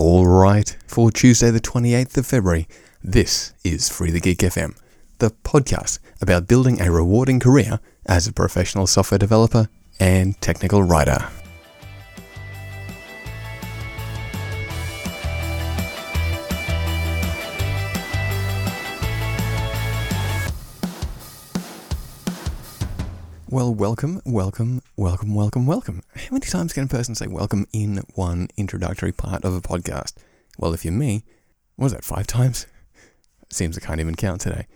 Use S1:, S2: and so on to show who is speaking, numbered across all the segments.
S1: All right, for Tuesday, the 28th of February, this is Free the Geek FM, the podcast about building a rewarding career as a professional software developer and technical writer. Well, welcome, welcome, welcome, welcome, welcome. How many times can a person say welcome in one introductory part of a podcast? Well, if you're me, was that, five times? Seems I can't even count today.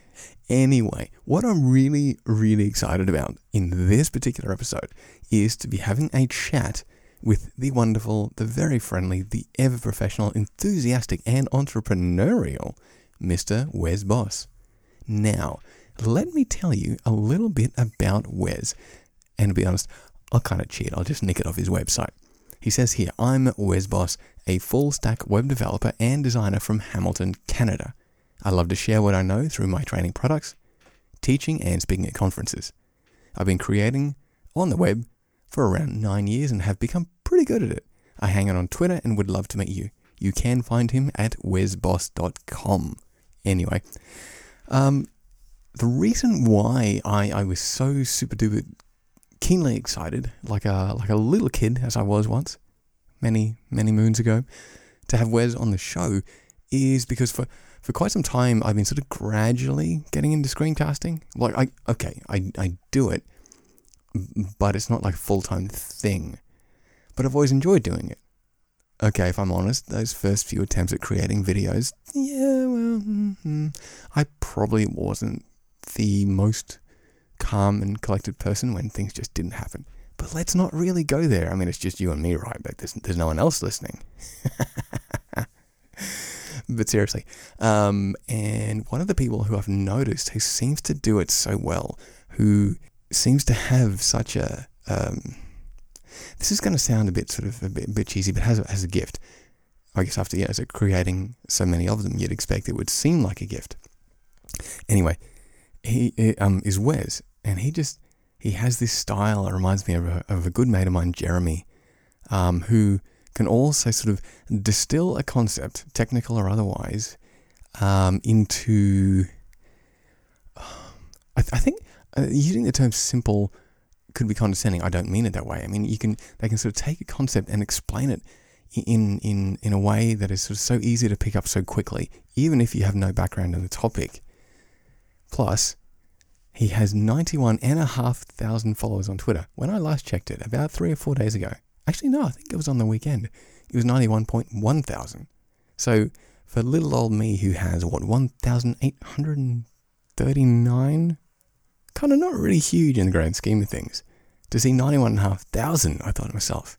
S1: Anyway, what I'm really, really excited about in this particular episode is to be having a chat with the wonderful, the very friendly, the ever professional, enthusiastic, and entrepreneurial Mr. Wes Bos. Now, let me tell you a little bit about Wes. And to be honest, I'll kind of cheat. I'll just nick it off his website. He says here, I'm Wes Bos, a full stack web developer and designer from Hamilton, Canada. I love to share what I know through my training products, teaching, and speaking at conferences. I've been creating on the web for around nine years and have become pretty good at it. I hang out on Twitter and would love to meet you. You can find him at wesbos.com. Anyway, um, the reason why I, I was so super duper keenly excited, like a like a little kid as I was once, many many moons ago, to have Wes on the show, is because for for quite some time I've been sort of gradually getting into screencasting. Like I okay I I do it, but it's not like a full time thing. But I've always enjoyed doing it. Okay, if I'm honest, those first few attempts at creating videos, yeah, well, mm-hmm, I probably wasn't the most calm and collected person when things just didn't happen. But let's not really go there. I mean, it's just you and me, right? Like, there's, there's no one else listening. but seriously, um, and one of the people who I've noticed who seems to do it so well, who seems to have such a, um, this is going to sound a bit sort of a bit, a bit cheesy, but has, has a gift. I guess after yeah, so creating so many of them, you'd expect it would seem like a gift. Anyway, he um, is Wes, and he just he has this style that reminds me of a, of a good mate of mine, Jeremy, um, who can also sort of distill a concept, technical or otherwise, um, into. I, th- I think uh, using the term simple could be condescending. I don't mean it that way. I mean you can they can sort of take a concept and explain it in in in a way that is sort of so easy to pick up so quickly, even if you have no background in the topic. Plus, he has 91,500 followers on Twitter. When I last checked it, about three or four days ago. Actually, no, I think it was on the weekend. It was 91.1 thousand. So, for little old me who has, what, 1,839? Kind of not really huge in the grand scheme of things. To see 91,500, I thought to myself,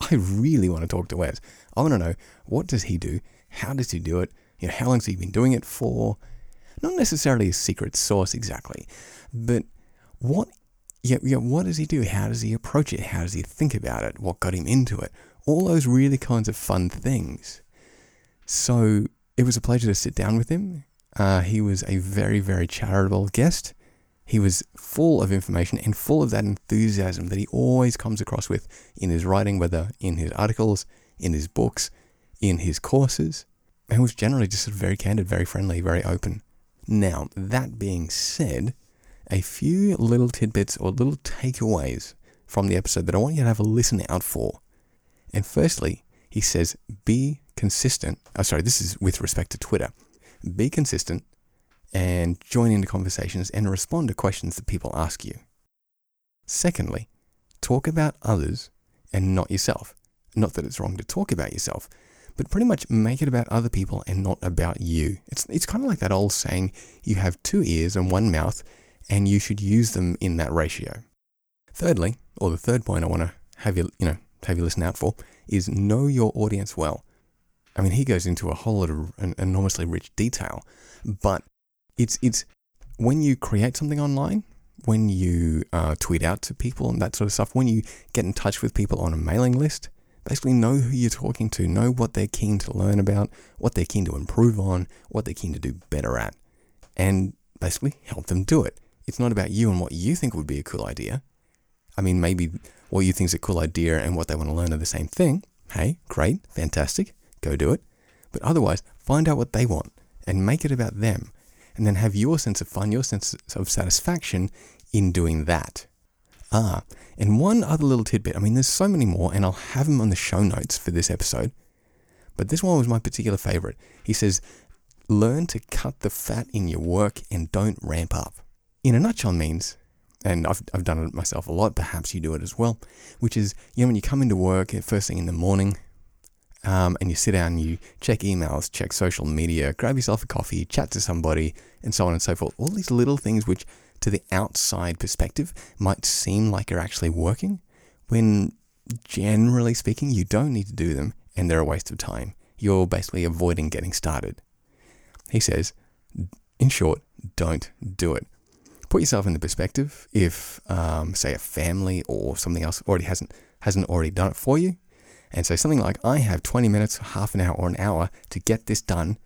S1: I really want to talk to Wes. I want to know what does he do? How does he do it? You know, how long's he been doing it for? Not necessarily a secret source exactly, but what yeah, yeah, what does he do? How does he approach it? How does he think about it? What got him into it? All those really kinds of fun things. So it was a pleasure to sit down with him. Uh, he was a very, very charitable guest. He was full of information and full of that enthusiasm that he always comes across with in his writing, whether in his articles, in his books, in his courses. And was generally just very candid, very friendly, very open. Now, that being said, a few little tidbits or little takeaways from the episode that I want you to have a listen out for. And firstly, he says, be consistent. Oh, sorry, this is with respect to Twitter. Be consistent and join into conversations and respond to questions that people ask you. Secondly, talk about others and not yourself. Not that it's wrong to talk about yourself, but pretty much make it about other people and not about you. It's, it's kind of like that old saying you have two ears and one mouth, and you should use them in that ratio. Thirdly, or the third point I want to have you, you know, have you listen out for, is know your audience well. I mean, he goes into a whole lot of enormously rich detail, but it's it's when you create something online, when you uh, tweet out to people and that sort of stuff, when you get in touch with people on a mailing list, basically know who you're talking to, know what they're keen to learn about, what they're keen to improve on, what they're keen to do better at, and basically help them do it. It's not about you and what you think would be a cool idea. I mean, maybe what you think is a cool idea and what they want to learn are the same thing. Hey, great, fantastic. go do it. But otherwise, find out what they want and make it about them. And then have your sense of fun, your sense of satisfaction in doing that. Ah, and one other little tidbit. I mean, there's so many more, and I'll have them on the show notes for this episode. But this one was my particular favorite. He says, Learn to cut the fat in your work and don't ramp up. In a nutshell, means, and I've, I've done it myself a lot, perhaps you do it as well, which is, you know, when you come into work first thing in the morning, um, and you sit down, you check emails, check social media, grab yourself a coffee, chat to somebody, and so on and so forth. All these little things which, to the outside perspective, might seem like you're actually working, when generally speaking, you don't need to do them and they're a waste of time. You're basically avoiding getting started. He says, in short, don't do it. Put yourself in the perspective if, um, say, a family or something else already hasn't hasn't already done it for you, and say something like, "I have 20 minutes, half an hour, or an hour to get this done.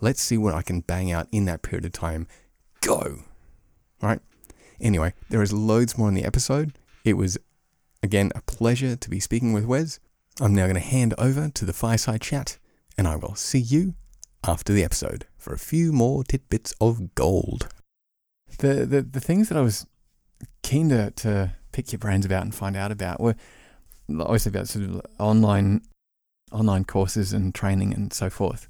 S1: Let's see what I can bang out in that period of time. Go!" Right? Anyway, there is loads more in the episode. It was again a pleasure to be speaking with Wes. I'm now going to hand over to the fireside chat, and I will see you after the episode for a few more tidbits of gold. The, the, the things that I was keen to, to pick your brains about and find out about were obviously about sort of online online courses and training and so forth.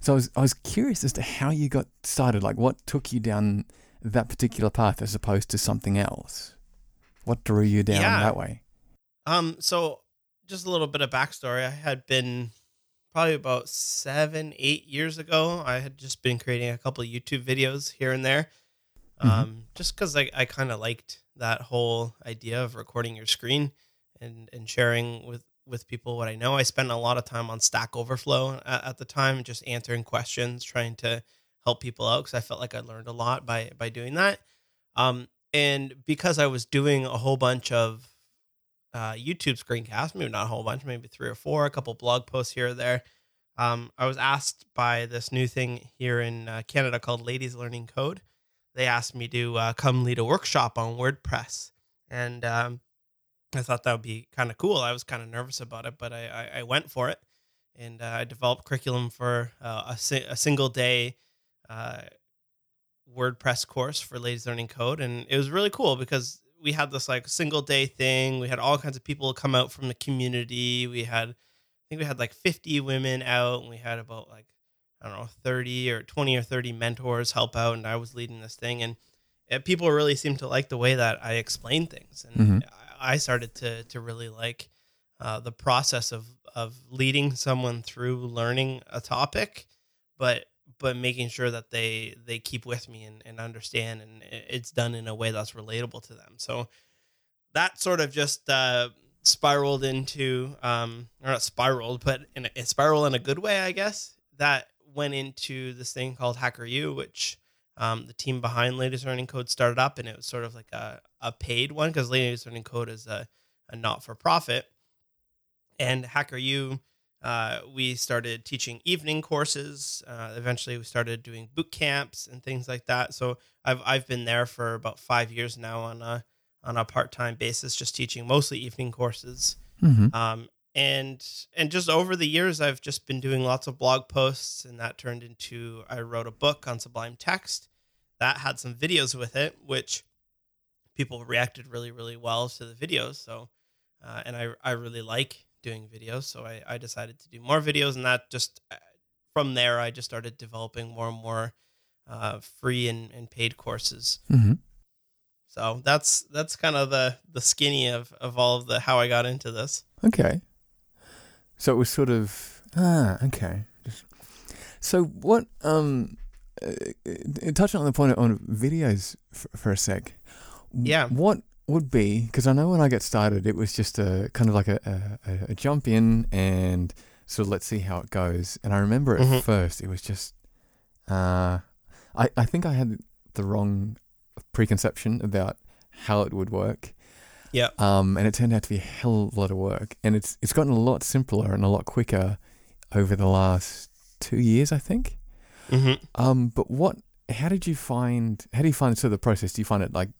S1: So I was I was curious as to how you got started, like what took you down that particular path as opposed to something else. What drew you down
S2: Yeah.
S1: that way?
S2: Um, so just a little bit of backstory. I had been probably about seven, eight years ago. I had just been creating a couple of YouTube videos here and there.
S1: Mhm.
S2: Um, just because I, I kind of liked that whole idea of recording your screen and, and sharing with, with people what I know. I spent a lot of time on Stack Overflow at, at the time, just answering questions, trying to help people out because I felt like I learned a lot by by doing that. Um, and because I was doing a whole bunch of uh, YouTube screencasts, maybe not a whole bunch, maybe three or four, a couple blog posts here or there. Um, I was asked by this new thing here in uh, Canada called Ladies Learning Code. They asked me to uh, come lead a workshop on WordPress, and um, I thought that would be kind of cool. I was kind of nervous about it, but I, I, I went for it, and uh, I developed curriculum for uh, a, si- a single day uh, WordPress course for Ladies Learning Code, and it was really cool because we had this like single day thing. We had all kinds of people come out from the community. We had, I think we had like 50 women out, and we had about like I don't know 30 or 20 or 30 mentors help out, and I was leading this thing, and uh, people really seemed to like the way that I explained things, and
S1: Mhm.
S2: I I started to to really like uh, the process of of leading someone through learning a topic, but but making sure that they they keep with me and, and understand and it's done in a way that's relatable to them. So that sort of just uh, spiraled into um or not spiraled but in a, it spiraled in a good way i guess that went into this thing called HackerYou which um, the team behind ladies learning code started up and it was sort of like a, a paid one because ladies learning code is a, a not-for-profit. And HackerYou uh, we started teaching evening courses. Uh, eventually, we started doing boot camps and things like that. So I've I've been there for about five years now on a on a part time basis, just teaching mostly evening courses.
S1: Mm-hmm.
S2: Um, and and just over the years, I've just been doing lots of blog posts, and that turned into I wrote a book on Sublime Text that had some videos with it, which people reacted really really well to the videos. So, uh, and I I really like doing videos, so I I decided to do more videos, and that just uh, from there I just started developing more and more uh, free and, and paid courses.
S1: Mm-hmm.
S2: So that's that's kind of the the skinny of of all of the how I got into this.
S1: Okay. So it was sort of ah okay. So what um uh, uh, touching on the point on videos for, for a sec.
S2: Yeah.
S1: What would be because I know when I got started it was just a kind of like a, a, a jump in and sort of let's see how it goes. And I remember at
S2: Mhm.
S1: first it was just uh I I think I had the wrong preconception about how it would work.
S2: Yeah.
S1: Um, and it turned out to be a hell of a lot of work, and it's it's gotten a lot simpler and a lot quicker over the last two years, I think.
S2: Mm-hmm.
S1: Um, but what? How did you find? How do you find sort of the process? Do you find it like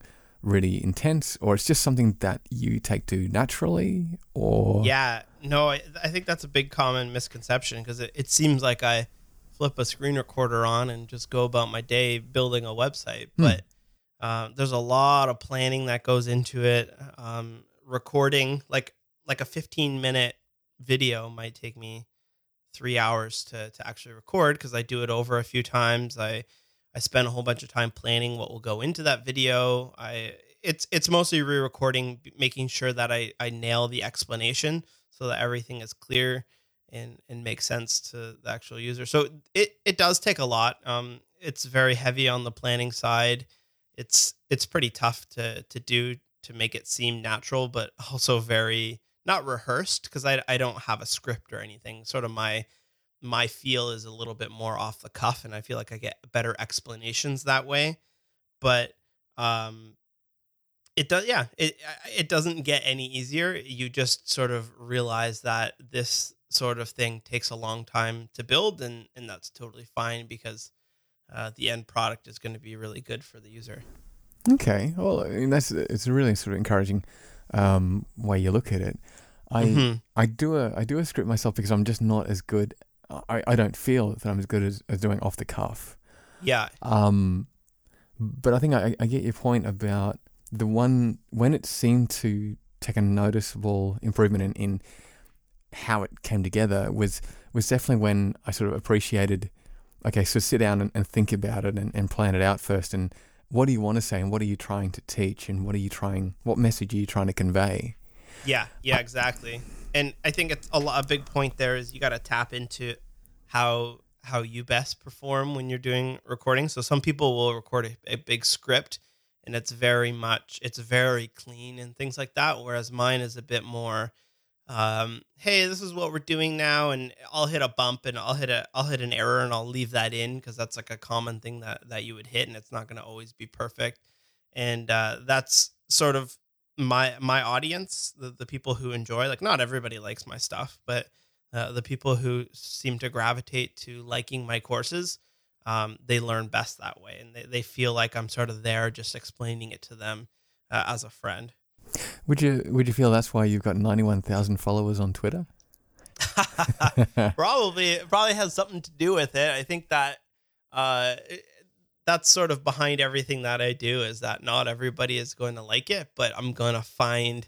S1: really intense, or it's just something that you take to naturally, or
S2: Yeah, no, I, I think that's a big common misconception because it, it seems like I flip a screen recorder on and just go about my day building a website,
S1: Hmm.
S2: but um, there's a lot of planning that goes into it. Um, recording like like a 15 minute video might take me three hours to to actually record because I do it over a few times. I I spend a whole bunch of time planning what will go into that video. I it's it's mostly re-recording, making sure that I I nail the explanation so that everything is clear and and makes sense to the actual user. So it it does take a lot. Um, it's very heavy on the planning side. It's it's pretty tough to to do to make it seem natural, but also very not rehearsed because I I don't have a script or anything. Sort of my my feel is a little bit more off the cuff and I feel like I get better explanations that way. But um it does yeah, it it doesn't get any easier. You just sort of realize that this sort of thing takes a long time to build and and that's totally fine because uh, the end product is going to be really good for the user.
S1: Okay, well, I mean that's it's a really sort of encouraging um, way you look at it. I
S2: Mhm.
S1: I do a I do a script myself because I'm just not as good. I, I don't feel that I'm as good as, as doing off the cuff.
S2: Yeah.
S1: Um, but I think I, I get your point about the one when it seemed to take a noticeable improvement in, in how it came together was was definitely when I sort of appreciated. Okay, so sit down and, and think about it and, and plan it out first. And what do you want to say? And what are you trying to teach? And what are you trying? What message are you trying to convey?
S2: Yeah, yeah, exactly. And I think it's a, lot, a big point there is you got to tap into how how you best perform when you're doing recording. So some people will record a, a big script and it's very much it's very clean and things like that whereas mine is a bit more um, hey, this is what we're doing now and I'll hit a bump and I'll hit a I'll hit an error and I'll leave that in because that's like a common thing that that you would hit and it's not going to always be perfect. And uh, that's sort of my my audience, the, the people who enjoy like not everybody likes my stuff, but uh, the people who seem to gravitate to liking my courses, um, they learn best that way, and they, they feel like I'm sort of there just explaining it to them uh, as a friend.
S1: Would you Would you feel that's why you've got ninety one thousand followers on Twitter?
S2: probably it probably has something to do with it. I think that uh, that's sort of behind everything that I do is that not everybody is going to like it, but I'm going to find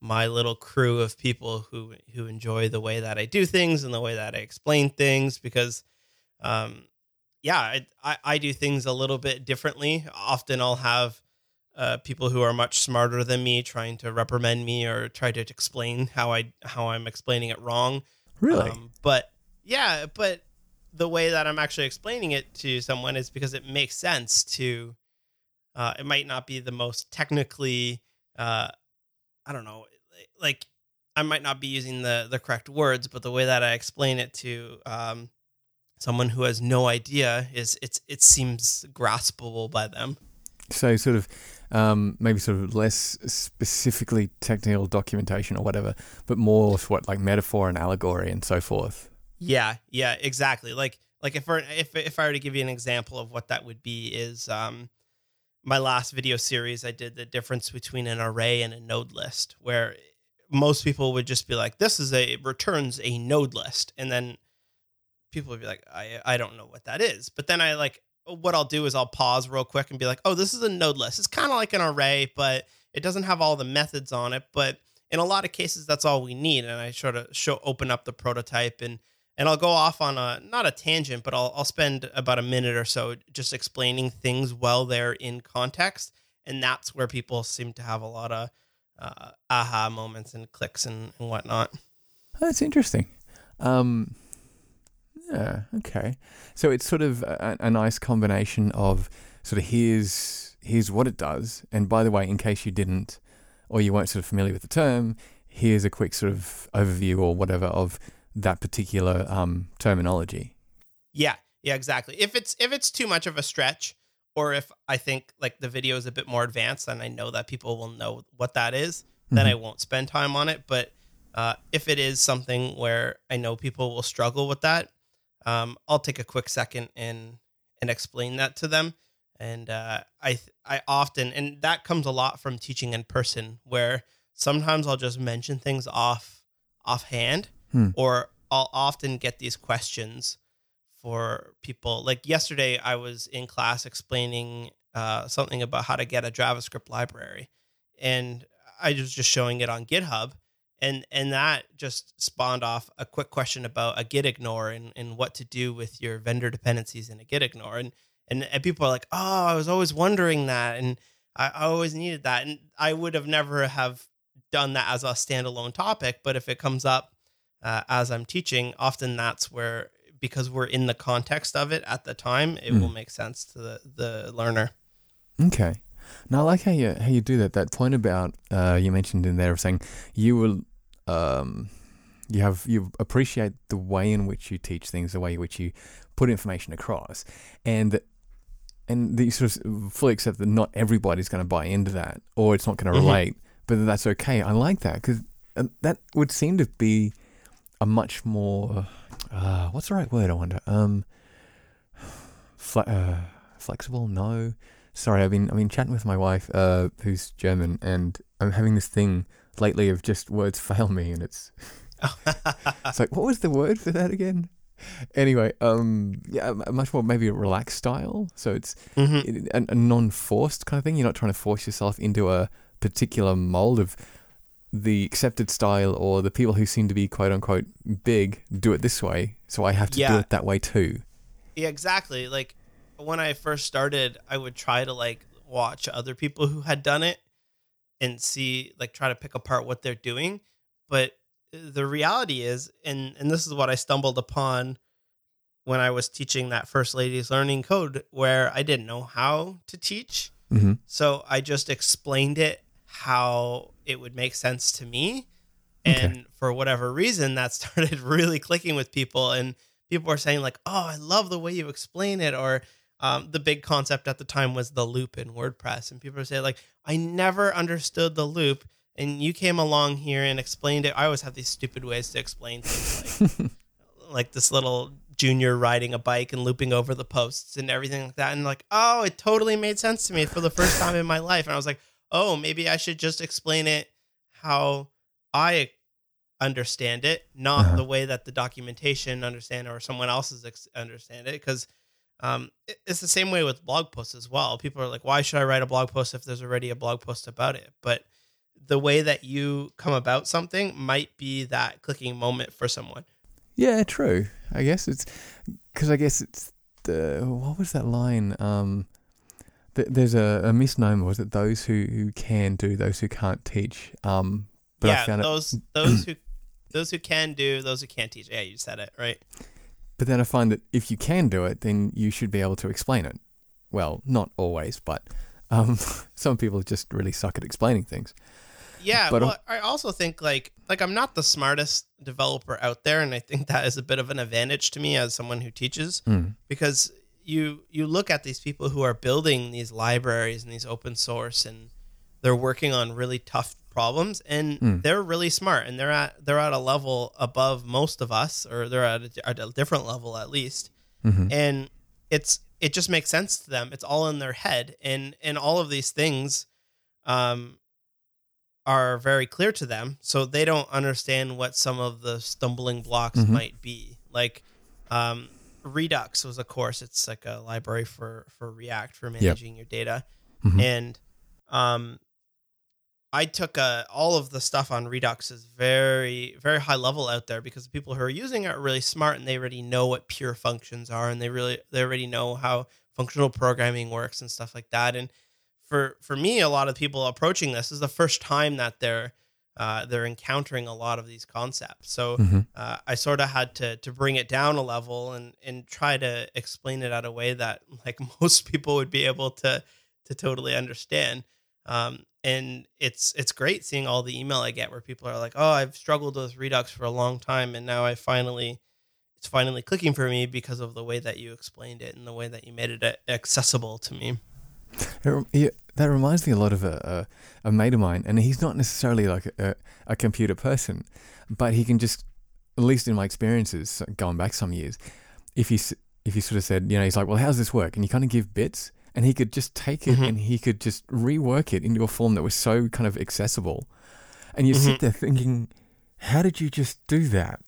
S2: my little crew of people who who enjoy the way that I do things and the way that I explain things because um yeah, I I, I do things a little bit differently. Often I'll have uh, people who are much smarter than me trying to reprimand me or try to explain how I how I'm explaining it wrong.
S1: Really?
S2: Um, but yeah, but the way that I'm actually explaining it to someone is because it makes sense to. Uh, it might not be the most technically, uh, I don't know, like I might not be using the the correct words, but the way that I explain it to um, someone who has no idea is it's it seems graspable by them.
S1: So sort of um, maybe sort of less specifically technical documentation or whatever, but more what like metaphor and allegory and so forth.
S2: Yeah, yeah, exactly. Like like if if if I were to give you an example of what that would be is um my last video series I did the difference between an array and a node list where most people would just be like this is a returns a node list and then people would be like I I don't know what that is. But then I like what I'll do is I'll pause real quick and be like, "Oh, this is a node list. It's kind of like an array, but it doesn't have all the methods on it, but in a lot of cases that's all we need." And I sort of show open up the prototype and and I'll go off on a not a tangent, but I'll I'll spend about a minute or so just explaining things while they're in context, and that's where people seem to have a lot of uh, aha moments and clicks and, and whatnot.
S1: That's interesting. Um, yeah, okay. So it's sort of a, a nice combination of sort of here's here's what it does, and by the way, in case you didn't or you weren't sort of familiar with the term, here's a quick sort of overview or whatever of that particular um, terminology.
S2: Yeah, yeah, exactly. If it's if it's too much of a stretch, or if I think like the video is a bit more advanced and I know that people will know what that is, then I won't spend time on it. But uh, if it is something where I know people will struggle with that, um, I'll take a quick second and and explain that to them. and uh, I th- I often and that comes a lot from teaching in person, where sometimes I'll just mention things off offhand,
S1: Hmm.
S2: or I'll often get these questions for people. Like yesterday, I was in class explaining uh, something about how to get a JavaScript library, and I was just showing it on GitHub, and and that just spawned off a quick question about a git ignore and, and what to do with your vendor dependencies in a git ignore, and and, and people are like, oh, I was always wondering that, and I, I always needed that, and I would have never have done that as a standalone topic, but if it comes up uh, as I'm teaching, often that's where because we're in the context of it at the time, it will
S1: Mm.
S2: make sense to the, the learner.
S1: Okay. Now, I like how you how you do that. That point about uh, you mentioned in there of saying you will, um, you have you appreciate the way in which you teach things, the way in which you put information across, and and you sort of fully accept that not everybody's going to buy into that, or it's not going to
S2: Mhm.
S1: relate, but that's okay. I like that because that would seem to be a much more uh, what's the right word? I wonder. Um, fle- uh, flexible? No. Sorry, I've been I've been chatting with my wife, uh, who's German, and I'm having this thing lately of just words fail me, and it's it's like what was the word for that again? Anyway, um, yeah, a much more maybe a relaxed style. So it's
S2: Mhm.
S1: a, a non-forced kind of thing. You're not trying to force yourself into a particular mold of the accepted style or the people who seem to be quote unquote big do it this way, so I have to do it that way too.
S2: Yeah, exactly. Like when I first started, I would try to like watch other people who had done it and see like try to pick apart what they're doing. But the reality is, and and this is what I stumbled upon when I was teaching that first ladies learning code where I didn't know how to teach.
S1: Mm-hmm.
S2: So I just explained it how it would make sense to me.
S1: Okay.
S2: And for whatever reason, that started really clicking with people. And people were saying, like, oh, I love the way you explain it. Or um, the big concept at the time was the loop in WordPress. And people would say, like, I never understood the loop. And you came along here and explained it. I always have these stupid ways to explain things like like this little junior riding a bike and looping over the posts and everything like that. And like, oh, it totally made sense to me for the first time in my life. And I was like, oh, maybe I should just explain it how I understand it, not
S1: Uh-huh.
S2: the way that the documentation understand or someone else's ex- understand it. Because um, it- it's the same way with blog posts as well. People are like, why should I write a blog post if there's already a blog post about it? But the way that you come about something might be that clicking moment for someone.
S1: Yeah, true. I guess it's because I guess it's the what was that line? Um, th- there's a, a misnomer. Was it those who, who can do, those who can't teach? Um, but I
S2: yeah,
S1: found it.
S2: those those who those who can do, those who can't teach. Yeah, you said it right.
S1: But then I find that if you can do it, then you should be able to explain it. Well, not always, but um, some people just really suck at explaining things.
S2: Yeah,
S1: But, uh,
S2: well, I also think like like I'm not the smartest developer out there, and I think that is a bit of an advantage to me as someone who teaches
S1: Mm.
S2: because you you look at these people who are building these libraries and these open source and they're working on really tough problems and
S1: Mm.
S2: they're really smart and they're at they're at a level above most of us or they're at a, at a different level at least.
S1: Hmm
S2: and it's it just makes sense to them. It's all in their head and and all of these things um are very clear to them. So they don't understand what some of the stumbling blocks
S1: Mhm.
S2: might be. Like um redux was a course it's like a library for for react for managing your data
S1: Mhm.
S2: and um I took uh, all of the stuff on Redux is very, very high level out there because the people who are using it are really smart and they already know what pure functions are and they really they already know how functional programming works and stuff like that. And for for me, a lot of people approaching this is the first time that they're uh, they're encountering a lot of these concepts. So
S1: hmm
S2: uh, I sort of had to to bring it down a level and and try to explain it out a way that like most people would be able to to totally understand. Um, and it's it's great seeing all the email I get where people are like, "Oh, I've struggled with Redux for a long time, and now I finally." It's finally clicking for me because of the way that you explained it and the way that you made it accessible to me.
S1: It that reminds me a lot of a, a, a mate of mine, and he's not necessarily like a, a computer person, but he can just, at least in my experiences, going back some years, if you if you sort of said, you know, he's like, well, how's this work, and you kind of give bits, and he could just take it
S2: Mhm.
S1: and he could just rework it into a form that was so kind of accessible. And you
S2: Mhm.
S1: sit there thinking, how did you just do that?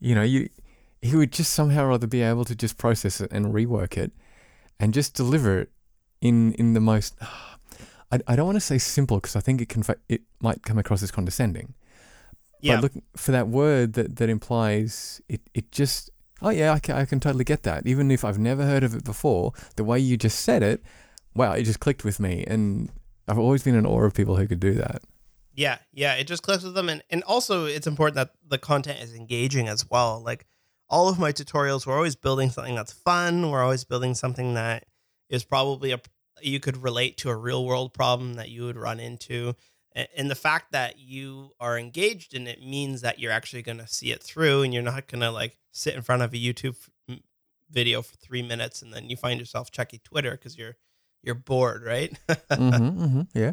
S1: You know, you he would just somehow or other be able to just process it and rework it and just deliver it in in the most I, I don't want to say simple because I think it can it might come across as condescending.
S2: Yeah.
S1: But look for that word that, that implies it, it just, oh yeah, I can, I can totally get that. Even if I've never heard of it before, the way you just said it, wow, it just clicked with me. And I've always been in awe of people who could do that.
S2: Yeah, yeah, it just clicks with them, and and also it's important that the content is engaging as well. Like all of my tutorials, we're always building something that's fun. We're always building something that is probably a you could relate to a real world problem that you would run into. And the fact that you are engaged in it means that you're actually going to see it through, and you're not going to like sit in front of a YouTube video for three minutes and then you find yourself checking Twitter because you're you're bored, right?
S1: mm-hmm, mm-hmm, yeah.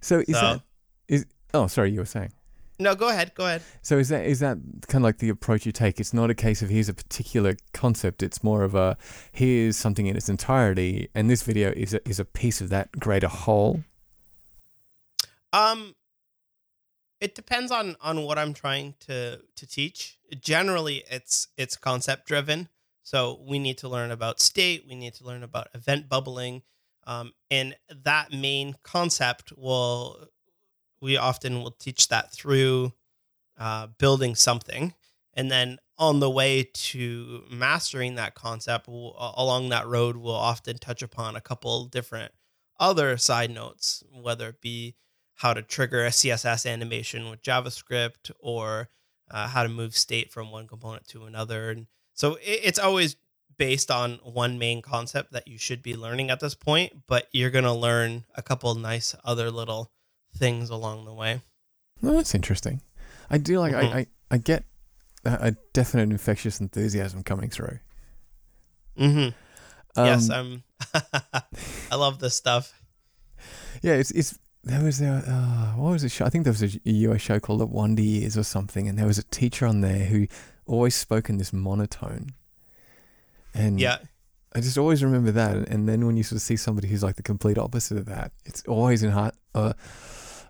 S1: So is
S2: So-
S1: that is? Oh, sorry, you were saying.
S2: No, go ahead, go ahead.
S1: So is that is that kind of like the approach you take? It's not a case of here's a particular concept. It's more of a here's something in its entirety, and this video is a, is a piece of that greater whole.
S2: Um, it depends on on what I'm trying to to teach. Generally, it's it's concept driven. So we need to learn about state. We need to learn about event bubbling, um, and that main concept will we often will teach that through uh, building something, and then on the way to mastering that concept, we'll, along that road, we'll often touch upon a couple different other side notes, whether it be how to trigger a CSS animation with JavaScript or uh, how to move state from one component to another. And so it, it's always based on one main concept that you should be learning at this point, but you're going to learn a couple nice other little things along the way.
S1: Well, that's interesting. I do like.
S2: Mhm.
S1: I, I I get a, a definite infectious enthusiasm coming through.
S2: Mm-hmm.
S1: Um,
S2: yes, I'm. I love this stuff.
S1: yeah. It's it's there was a uh, what was it? Show? I think there was a US show called The Wonder Years or something, and there was a teacher on there who always spoke in this monotone. And
S2: Yeah,
S1: I just always remember that. And then when you sort of see somebody who's like the complete opposite of that, it's always in heart, uh,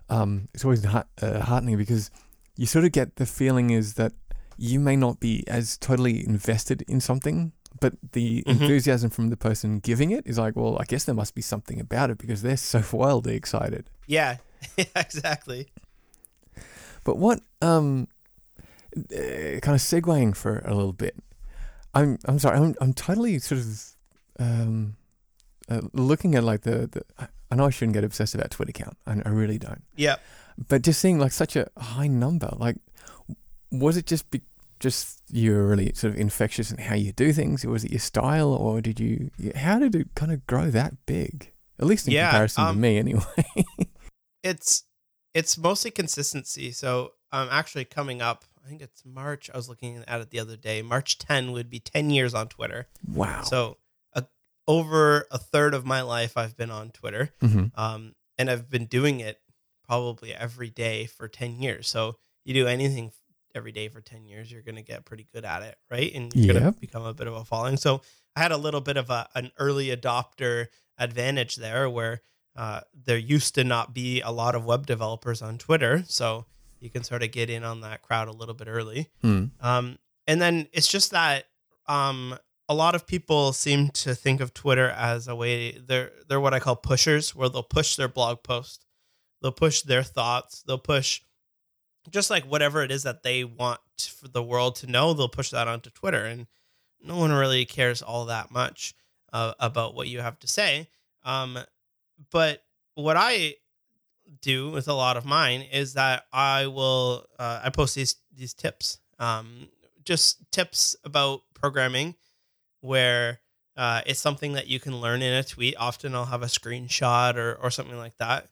S1: um, it's always heart, uh, heartening because you sort of get the feeling is that you may not be as totally invested in something, but the
S2: Mhm.
S1: enthusiasm from the person giving it is like, well, I guess there must be something about it because they're so wildly excited.
S2: yeah, yeah, exactly.
S1: But what, um, uh, kind of segueing for a little bit, I'm I'm sorry, I'm I'm totally sort of um, uh, looking at like the, the I- know I shouldn't get obsessed about Twitter count, I, I really don't.
S2: Yeah.
S1: But just seeing like such a high number, like, was it just be, just you were really sort of infectious in how you do things? Or Was it your style, or did you? How did it kind of grow that big? At least in
S2: Yeah,
S1: comparison to
S2: um,
S1: me, anyway.
S2: it's it's mostly consistency. So um actually coming up, think it's March. I was looking at it the other day. March 10 would be 10 years on Twitter.
S1: wow.
S2: So a, over a third of my life I've been on Twitter.
S1: hmm
S2: Um and I've been doing it probably every day for 10 years. So you do anything every day for 10 years, you're going to get pretty good at it, right? And you're going
S1: Yep.
S2: to become a bit of a following. So I had a little bit of a, an early adopter advantage there where uh, there used to not be a lot of web developers on Twitter. So you can sort of get in on that crowd a little bit early.
S1: Mm.
S2: Um, and then it's just that um, a lot of people seem to think of Twitter as a way they're they're what I call pushers, where they'll push their blog post, they'll push their thoughts, they'll push just like whatever it is that they want for the world to know, they'll push that onto Twitter, and no one really cares all that much uh, about what you have to say. Um, but what I do with a lot of mine is that I will uh, I post these these tips, um, just tips about programming, where uh, it's something that you can learn in a tweet. Often I'll have a screenshot or or something like that,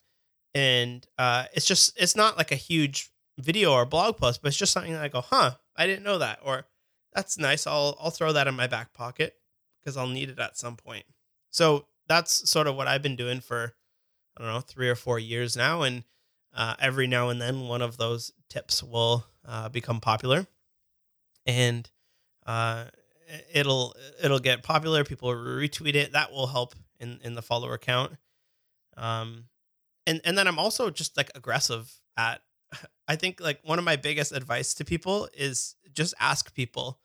S2: and uh, it's just it's not like a huge video or blog post, but it's just something that I go, huh, I didn't know that, or that's nice. I'll I'll throw that in my back pocket because I'll need it at some point. So that's sort of what I've been doing for I don't know three or four years now, and uh, every now and then one of those tips will uh, become popular, and uh, it'll it'll get popular. People retweet it. That will help in in the follower count. Um, and and then I'm also just like aggressive at. I think like one of my biggest advice to people is just ask people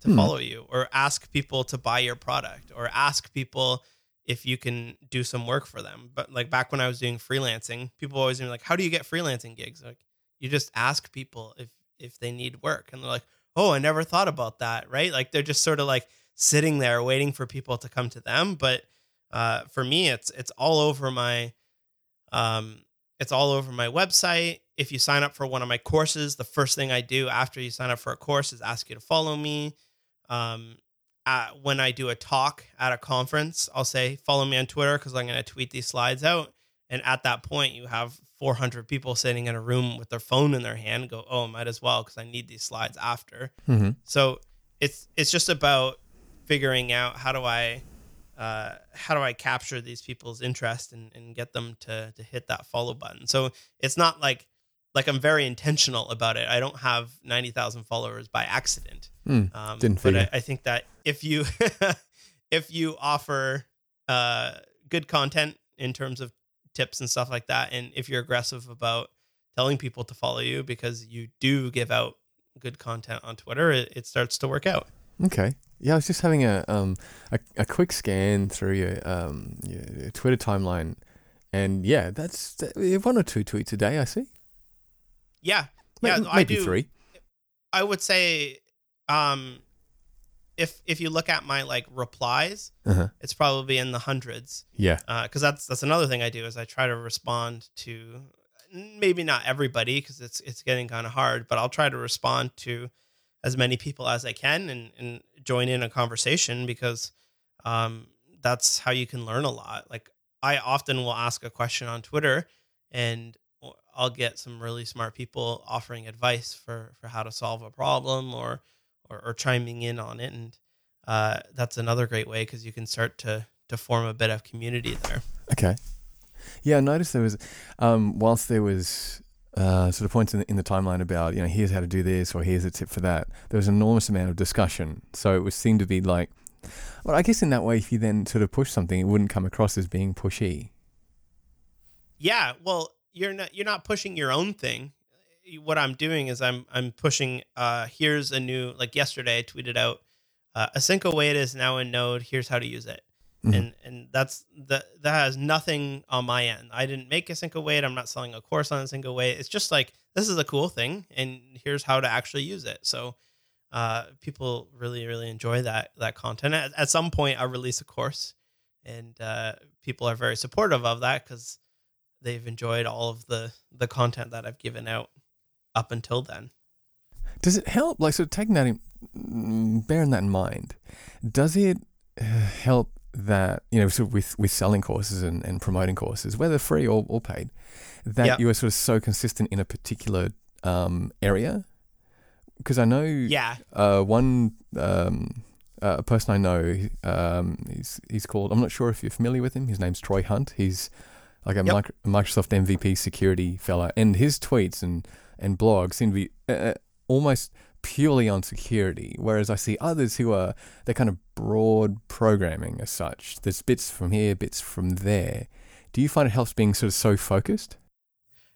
S2: to
S1: Hmm.
S2: follow you or ask people to buy your product or ask people if you can do some work for them. But like back when I was doing freelancing, people always be like, "How do you get freelancing gigs?" Like you just ask people if if they need work, and they're like, "Oh, I never thought about that." Right? Like they're just sort of like sitting there waiting for people to come to them. But uh, for me, it's it's all over my um, it's all over my website. If you sign up for one of my courses, the first thing I do after you sign up for a course is ask you to follow me. Um, uh, when I do a talk at a conference, I'll say follow me on Twitter because I'm going to tweet these slides out. And at that point, you have 400 people sitting in a room with their phone in their hand. Go, oh, might as well because I need these slides after.
S1: Mm-hmm.
S2: So it's it's just about figuring out how do I uh, how do I capture these people's interest and, and get them to to hit that follow button. So it's not like like I'm very intentional about it. I don't have ninety thousand followers by accident.
S1: Mm.
S2: Um,
S1: Didn't
S2: but. I, I think that if you if you offer uh, good content in terms of tips and stuff like that, and if you're aggressive about telling people to follow you because you do give out good content on Twitter, it, it starts to work out.
S1: Okay. Yeah, I was just having a um a, a quick scan through your um your Twitter timeline, and yeah, that's one or two tweets a day. I see.
S2: Yeah, yeah,
S1: maybe
S2: I do.
S1: three.
S2: I would say, um, if if you look at my like replies,
S1: Uh-huh.
S2: it's probably in the hundreds.
S1: Yeah.
S2: because that's that's another thing I do is I try to respond to maybe not everybody because it's it's getting kind of hard, but I'll try to respond to as many people as I can and and join in a conversation because um, that's how you can learn a lot. Like I often will ask a question on Twitter and I'll get some really smart people offering advice for for how to solve a problem or or, or chiming in on it and uh, that's another great way because you can start to to form a bit of community there.
S1: Okay. Yeah, I noticed there was, um, whilst there was uh, sort of points in the, in the timeline about, you know, here's how to do this or here's a tip for that, there was an enormous amount of discussion. So it was seemed to be like, well, I guess in that way, if you then sort of push something, it wouldn't come across as being pushy.
S2: Yeah, well, you're not you're not pushing your own thing. What I'm doing is I'm I'm pushing. Uh, here's a new like yesterday I tweeted out uh, Async Await is now in Node. Here's how to use it,
S1: Mhm.
S2: and and that's that that has nothing on my end. I didn't make Async Await. I'm not selling a course on Async Await. It's just like this is a cool thing, and here's how to actually use it. So. Uh, people really, really enjoy that that content. At, at some point, I release a course, and uh, people are very supportive of that because they've enjoyed all of the the content that I've given out up until then.
S1: Does it help, like, so taking that in, bearing that in mind, does it uh, help that, you know, sort of with, with selling courses and, and promoting courses, whether free or, or paid, that
S2: Yeah.
S1: you are sort of so consistent in a particular um, area? Because I know
S2: Yeah,
S1: uh, one um, uh, person I know, um, he's he's called. I'm not sure if you're familiar with him. His name's Troy Hunt. He's like a
S2: Yep.
S1: micro, Microsoft MVP security fella, and his tweets and and blogs seem to be uh, almost purely on security. Whereas I see others who are they're kind of broad programming as such. There's bits from here, bits from there. Do you find it helps being sort of so focused?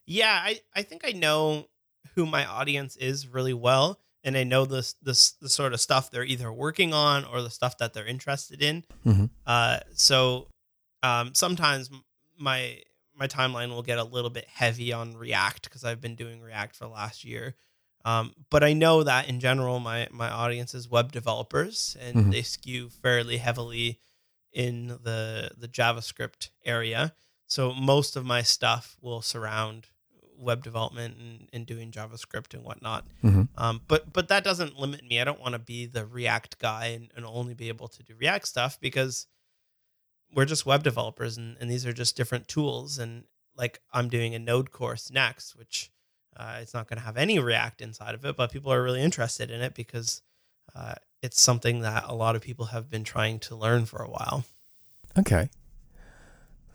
S2: yeah. I I think I know who my audience is really well, and I know this this the sort of stuff they're either working on or the stuff that they're interested in.
S1: Mm-hmm.
S2: Uh, so um, sometimes my my timeline will get a little bit heavy on React because I've been doing React for the last year. Um, but I know that in general, my my audience is web developers, and
S1: Mhm.
S2: they skew fairly heavily in the the JavaScript area. So most of my stuff will surround web development and, and doing JavaScript and whatnot.
S1: Mm-hmm.
S2: Um, but but that doesn't limit me. I don't want to be the React guy and, and only be able to do React stuff because we're just web developers and, and these are just different tools. And like I'm doing a Node course next, which uh, it's not going to have any React inside of it, but people are really interested in it because uh, it's something that a lot of people have been trying to learn for a while.
S1: Okay.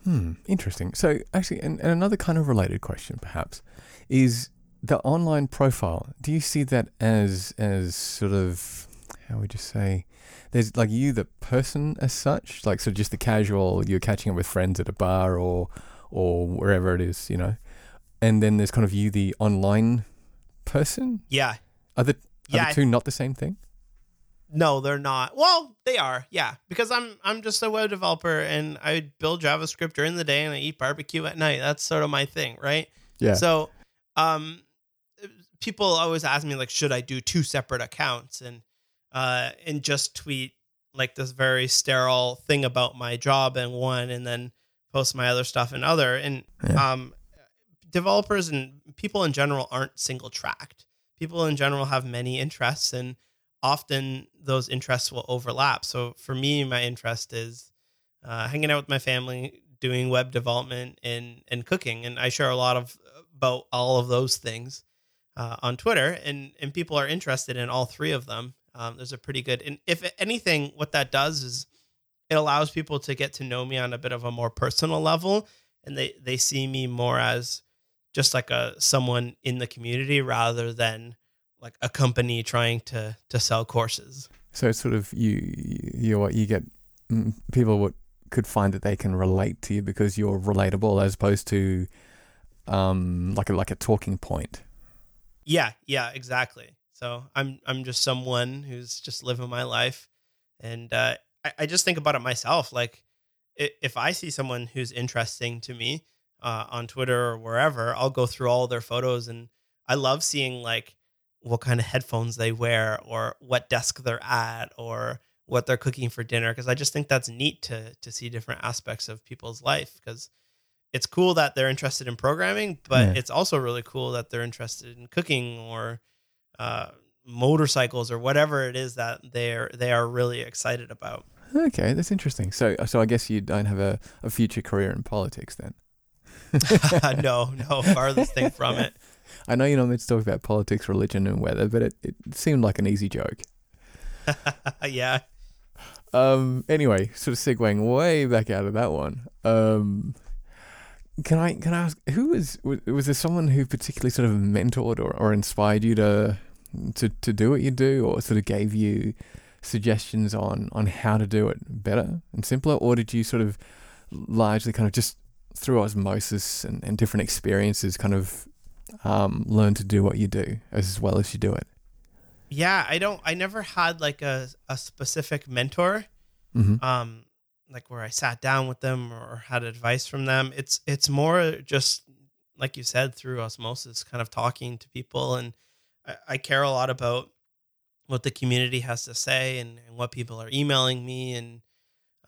S1: Hmm. Interesting. So, actually, and, and another kind of related question, perhaps, is the online profile. Do you see that as as sort of how would you say? There's like you, the person as such, like so just the casual. You're catching up with friends at a bar or or wherever it is, you know. And then there's kind of you, the online person.
S2: Yeah.
S1: Are the are
S2: Yeah.
S1: the two not the same thing?
S2: No, they're not. Well, they are. Yeah, because I'm I'm just a web developer and I build JavaScript during the day and I eat barbecue at night. That's sort of my thing, right?
S1: Yeah.
S2: So, um, people always ask me like, should I do two separate accounts and uh and just tweet like this very sterile thing about my job in one and then post my other stuff in other. And
S1: Yeah.
S2: um developers and people in general aren't single tracked. People in general have many interests and often those interests will overlap. So for me my interest is uh, hanging out with my family doing web development and and cooking. And i share a lot of about all of those things uh, on twitter and and people are interested in all three of them um, there's a pretty good and if anything what that does is it allows people to get to know me on a bit of a more personal level and they they see me more as just like a someone in the community rather than like a company trying to to sell courses
S1: So it's sort of you, you, you what you get. mm, People would could find that they can relate to you because you're relatable, as opposed to, um, like a like a talking point.
S2: Yeah, yeah, exactly. So I'm I'm just someone who's just living my life, and uh, I, I just think about it myself. Like, if I see someone who's interesting to me uh, on Twitter or wherever, I'll go through all their photos, and I love seeing like what kind of headphones they wear, or what desk they're at, or what they're cooking for dinner. Because I just think that's neat to to see different aspects of people's life. Because it's cool that they're interested in programming, but
S1: Yeah.
S2: it's also really cool that they're interested in cooking or uh, motorcycles or whatever it is that they're they are really excited about.
S1: Okay, that's interesting. So so I guess you don't have a, a future career in politics then.
S2: no, no, farthest thing from it.
S1: I know you're not meant to talk about politics, religion, and weather, but it, it seemed like an easy joke.
S2: yeah,
S1: Um. Anyway, sort of segueing way back out of that one. Um. Can I can I ask who was was, was there someone who particularly sort of mentored or, or inspired you to to to do what you do, or sort of gave you suggestions on on how to do it better and simpler, or did you sort of largely kind of just through osmosis and, and different experiences kind of um, learn to do what you do as well as you do it?
S2: yeah. I don't. I never had like a a specific mentor.
S1: Mm-hmm.
S2: um like where I sat down with them or had advice from them. It's it's more just like you said through osmosis, kind of talking to people, and I, I care a lot about what the community has to say and, and what people are emailing me and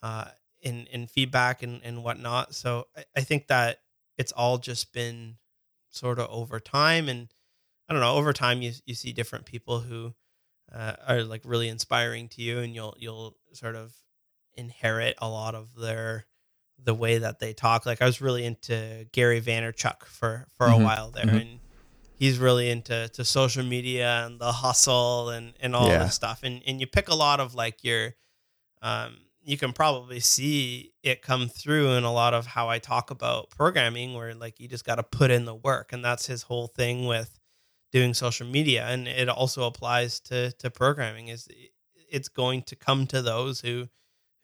S2: uh in in feedback and and whatnot. So I, I think that it's all just been sort of over time and I don't know over time you you see different people who uh, are like really inspiring to you and you'll you'll sort of inherit a lot of their the way that they talk. Like I was really into Gary Vaynerchuk for for
S1: Mhm,
S2: a while there,
S1: mhm.
S2: and he's really into to social media and the hustle and and all
S1: Yeah.
S2: this stuff. And and you pick a lot of like your, um, you can probably see it come through in a lot of how I talk about programming, where like you just got to put in the work, and that's his whole thing with doing social media, and it also applies to to programming. Is it's going to come to those who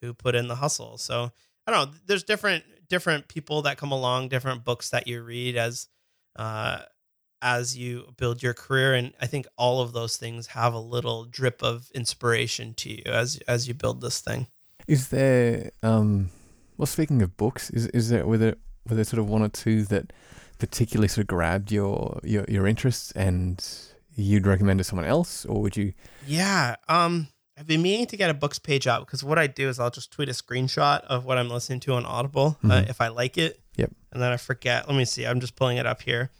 S2: who put in the hustle. So I don't know. There's different different people that come along, different books that you read as uh, as you build your career, and I think all of those things have a little drip of inspiration to you as as you build this thing.
S1: Is there um well speaking of books, is is there were there were there sort of one or two that particularly sort of grabbed your your, your interests and you'd recommend to someone else or would you
S2: Yeah. Um I've been meaning to get a books page out because what I do is I'll just tweet a screenshot of what I'm listening to on Audible uh,
S1: Mhm.
S2: if I like it.
S1: Yep.
S2: And then I forget. Let me see. I'm just pulling it up here.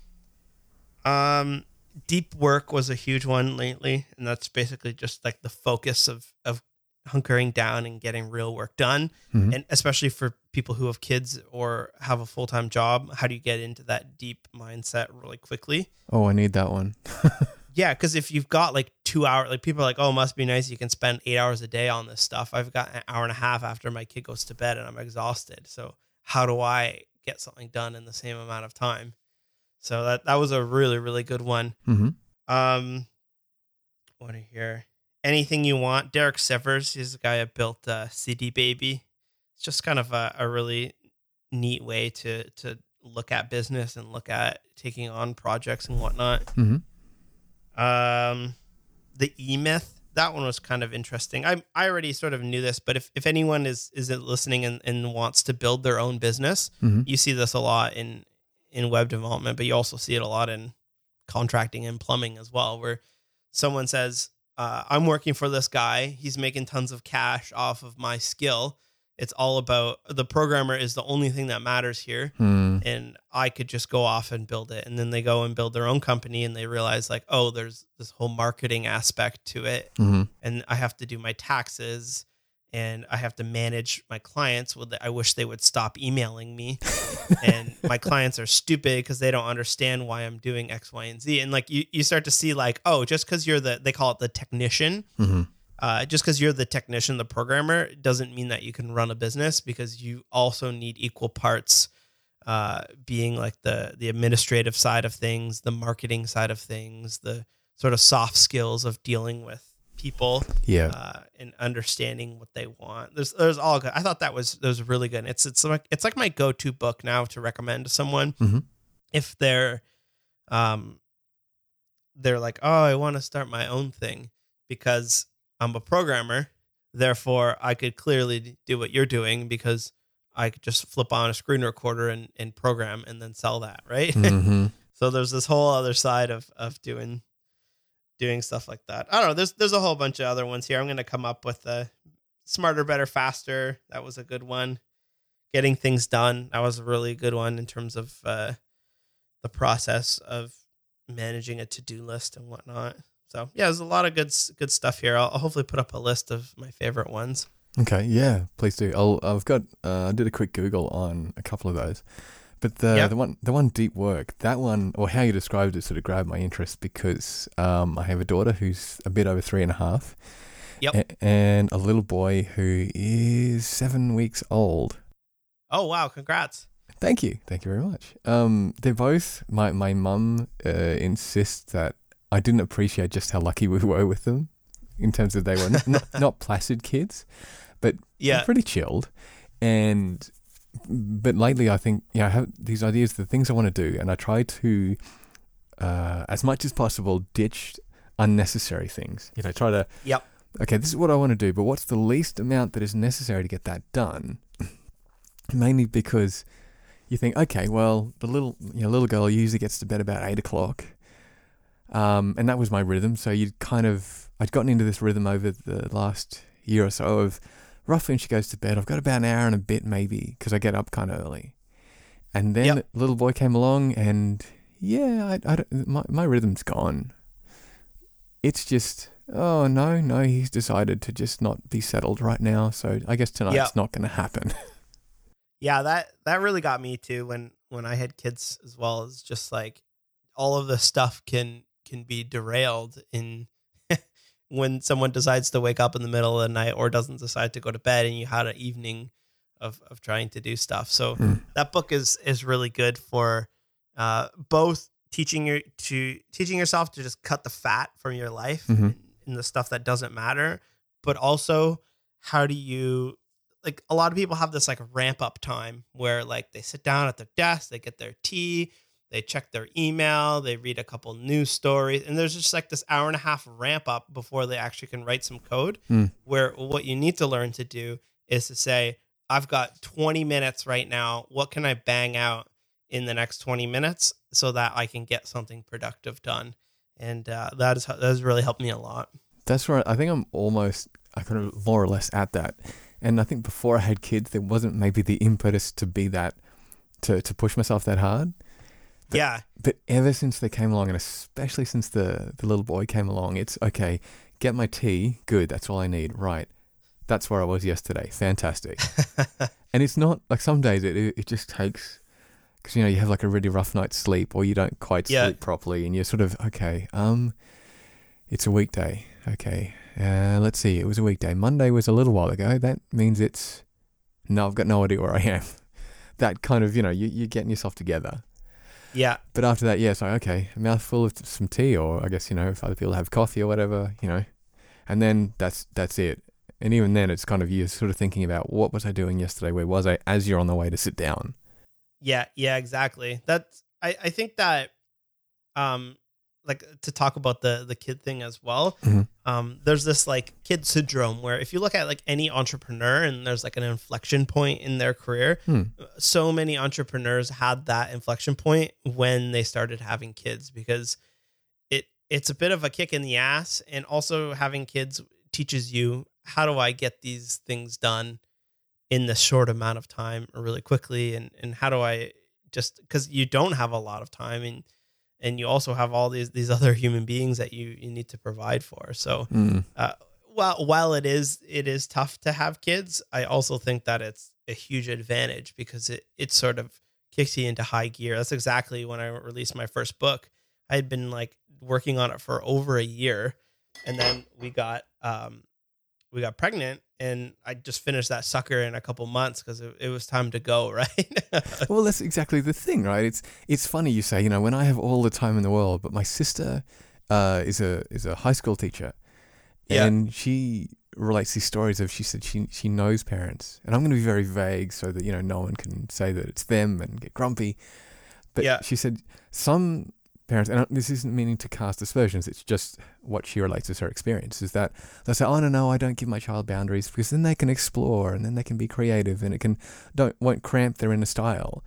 S2: Um deep work was a huge one lately and that's basically just like the focus of of hunkering down and getting real work done
S1: Mhm.
S2: and especially for people who have kids or have a full-time job how do you get into that deep mindset really quickly
S1: Oh, I need that one.
S2: yeah, because if you've got like two hours, like people are like, oh, it must be nice. You can spend eight hours a day on this stuff. I've got an hour and a half after my kid goes to bed and I'm exhausted. So how do I get something done in the same amount of time? So that that was a really really good one.
S1: Mm-hmm.
S2: Um, what here? anything you want. Derek Sivers, he's the guy that built uh, CD Baby. It's just kind of a, a really neat way to to look at business and look at taking on projects and whatnot.
S1: hmm
S2: Um, the E Myth that one was kind of interesting. I I already sort of knew this, but if, if anyone is is listening and, and wants to build their own business,
S1: hmm
S2: you see this a lot in in web development, but you also see it a lot in contracting and plumbing as well, where someone says, uh, "I'm working for this guy. He's making tons of cash off of my skill. It's all about the programmer is the only thing that matters here."
S1: Mm.
S2: and I could just go off and build it. And then they go and build their own company and they realize like, oh, there's this whole marketing aspect to it.
S1: hmm
S2: And I have to do my taxes and I have to manage my clients. Well, I wish they would stop emailing me. and my clients are stupid because they don't understand why I'm doing X, Y, and Z. And like you, you start to see like, oh, just because you're the, they call it the technician,
S1: hmm
S2: uh, just because you're the technician, the programmer, doesn't mean that you can run a business because you also need equal parts uh, being like the the administrative side of things, the marketing side of things, the sort of soft skills of dealing with people
S1: Yeah.
S2: uh, and understanding what they want. There's there's all good. I thought that was that was really good. It's it's like it's like my go to book now to recommend to someone
S1: Mhm.
S2: if they're um they're like oh I want to start my own thing because I'm a programmer. Therefore, I could clearly do what you're doing because I could just flip on a screen recorder and, and program and then sell that, right?
S1: hmm
S2: So there's this whole other side of of doing doing stuff like that. I don't know. There's there's a whole bunch of other ones here. I'm gonna come up with a smarter, better, faster. That was a good one. Getting things done. That was a really good one in terms of uh, the process of managing a to do list and whatnot. So yeah, there's a lot of good good stuff here. I'll, I'll hopefully put up a list of my favorite ones.
S1: Okay, yeah, please do. I'll, I've got. Uh, I did a quick Google on a couple of those, but the the one the one deep work that one or how you described it sort of grabbed my interest because um, I have a daughter who's a bit over three and a half,
S2: Yep.
S1: a- and a little boy who is seven weeks old.
S2: Oh wow! Congrats.
S1: Thank you, thank you very much. Um, they're both. My my mum uh, insists that I didn't appreciate just how lucky we were with them, in terms of they were not, not, not placid kids, but
S2: Yeah.
S1: pretty chilled. And but lately, I think yeah, I have these ideas, the things I want to do, and I try to, uh, as much as possible, ditch unnecessary things. You know, try to.
S2: Yep.
S1: Okay, this is what I want to do, but what's the least amount that is necessary to get that done? Mainly because you think, okay, well, the little you know, little girl usually gets to bed about eight o'clock. Um, and that was my rhythm. So you'd kind of, I'd gotten into this rhythm over the last year or so of roughly when she goes to bed, I've got about an hour and a bit maybe because I get up kind of early. And then
S2: Yep.
S1: the little boy came along and yeah, I, I my, my rhythm's gone. It's just, oh no, no, he's decided to just not be settled right now. So I guess tonight's
S2: Yep.
S1: not going to happen.
S2: Yeah, that that really got me too when when I had kids as well. It's just like all of the stuff can can be derailed in when someone decides to wake up in the middle of the night or doesn't decide to go to bed and you had an evening of of trying to do stuff. So
S1: Hmm.
S2: that book is is really good for uh, both teaching your to teaching yourself to just cut the fat from your life
S1: Mhm.
S2: and, and the stuff that doesn't matter, but also how do you like a lot of people have this like ramp up time where like they sit down at their desk, they get their tea, they check their email, they read a couple news stories, and there's just like this hour and a half ramp up before they actually can write some code.
S1: Hmm.
S2: Where what you need to learn to do is to say, I've got 20 minutes right now. What can I bang out in the next 20 minutes so that I can get something productive done? And uh, that is that has really helped me a lot.
S1: That's right. I think I'm almost, I kind of more or less at that. And I think before I had kids, there wasn't maybe the impetus to be that, to, to push myself that hard. But-
S2: yeah,
S1: But ever since they came along, and especially since the, the little boy came along, it's okay, get my tea. Good. That's all I need. Right. That's where I was yesterday. Fantastic. and it's not like some days it, it just takes, because, you know, you have like a really rough night's sleep or you don't quite
S2: Yeah.
S1: sleep properly and you're sort of, okay, um, it's a weekday. Okay. Uh, let's see. It was a weekday. Monday was a little while ago. That means it's, no, I've got no idea where I am. That kind of, you know, you, you're getting yourself together.
S2: Yeah,
S1: But after that, yeah, it's like, okay, a mouthful of some tea, or I guess, you know, if other people have coffee or whatever, you know, and then that's that's it. And even then, it's kind of you're sort of thinking about what was I doing yesterday? Where was I? As you're on the way to sit down.
S2: Yeah, yeah, exactly. That's I, I think that um like to talk about the the kid thing as well.
S1: Mhm.
S2: Um there's this like kid syndrome where if you look at like any entrepreneur and there's like an inflection point in their career,
S1: Hmm.
S2: so many entrepreneurs had that inflection point when they started having kids because it it's a bit of a kick in the ass and also having kids teaches you how do I get these things done in this short amount of time really quickly and and how do I just cuz you don't have a lot of time and and you also have all these these other human beings that you you need to provide for. So
S1: Mm.
S2: while while it is it is tough to have kids, I also think that it's a huge advantage because it it sort of kicks you into high gear. That's exactly when I released my first book. I had been like working on it for over a year, and then we got um we got pregnant, and I just finished that sucker in a couple months because it, it was time to go. Right?
S1: Well, that's exactly the thing, right? It's it's funny you say, you know, when I have all the time in the world, but my sister uh, is a is a high school teacher,
S2: Yeah.
S1: and she relates these stories of she said she she knows parents, and I'm going to be very vague so that you know no one can say that it's them and get grumpy. But
S2: Yeah.
S1: she said some parents, and this isn't meaning to cast aspersions. It's just what she relates as her experience. Is that they say, "Oh no, no, I don't give my child boundaries because then they can explore and then they can be creative and it can don't won't cramp their inner style."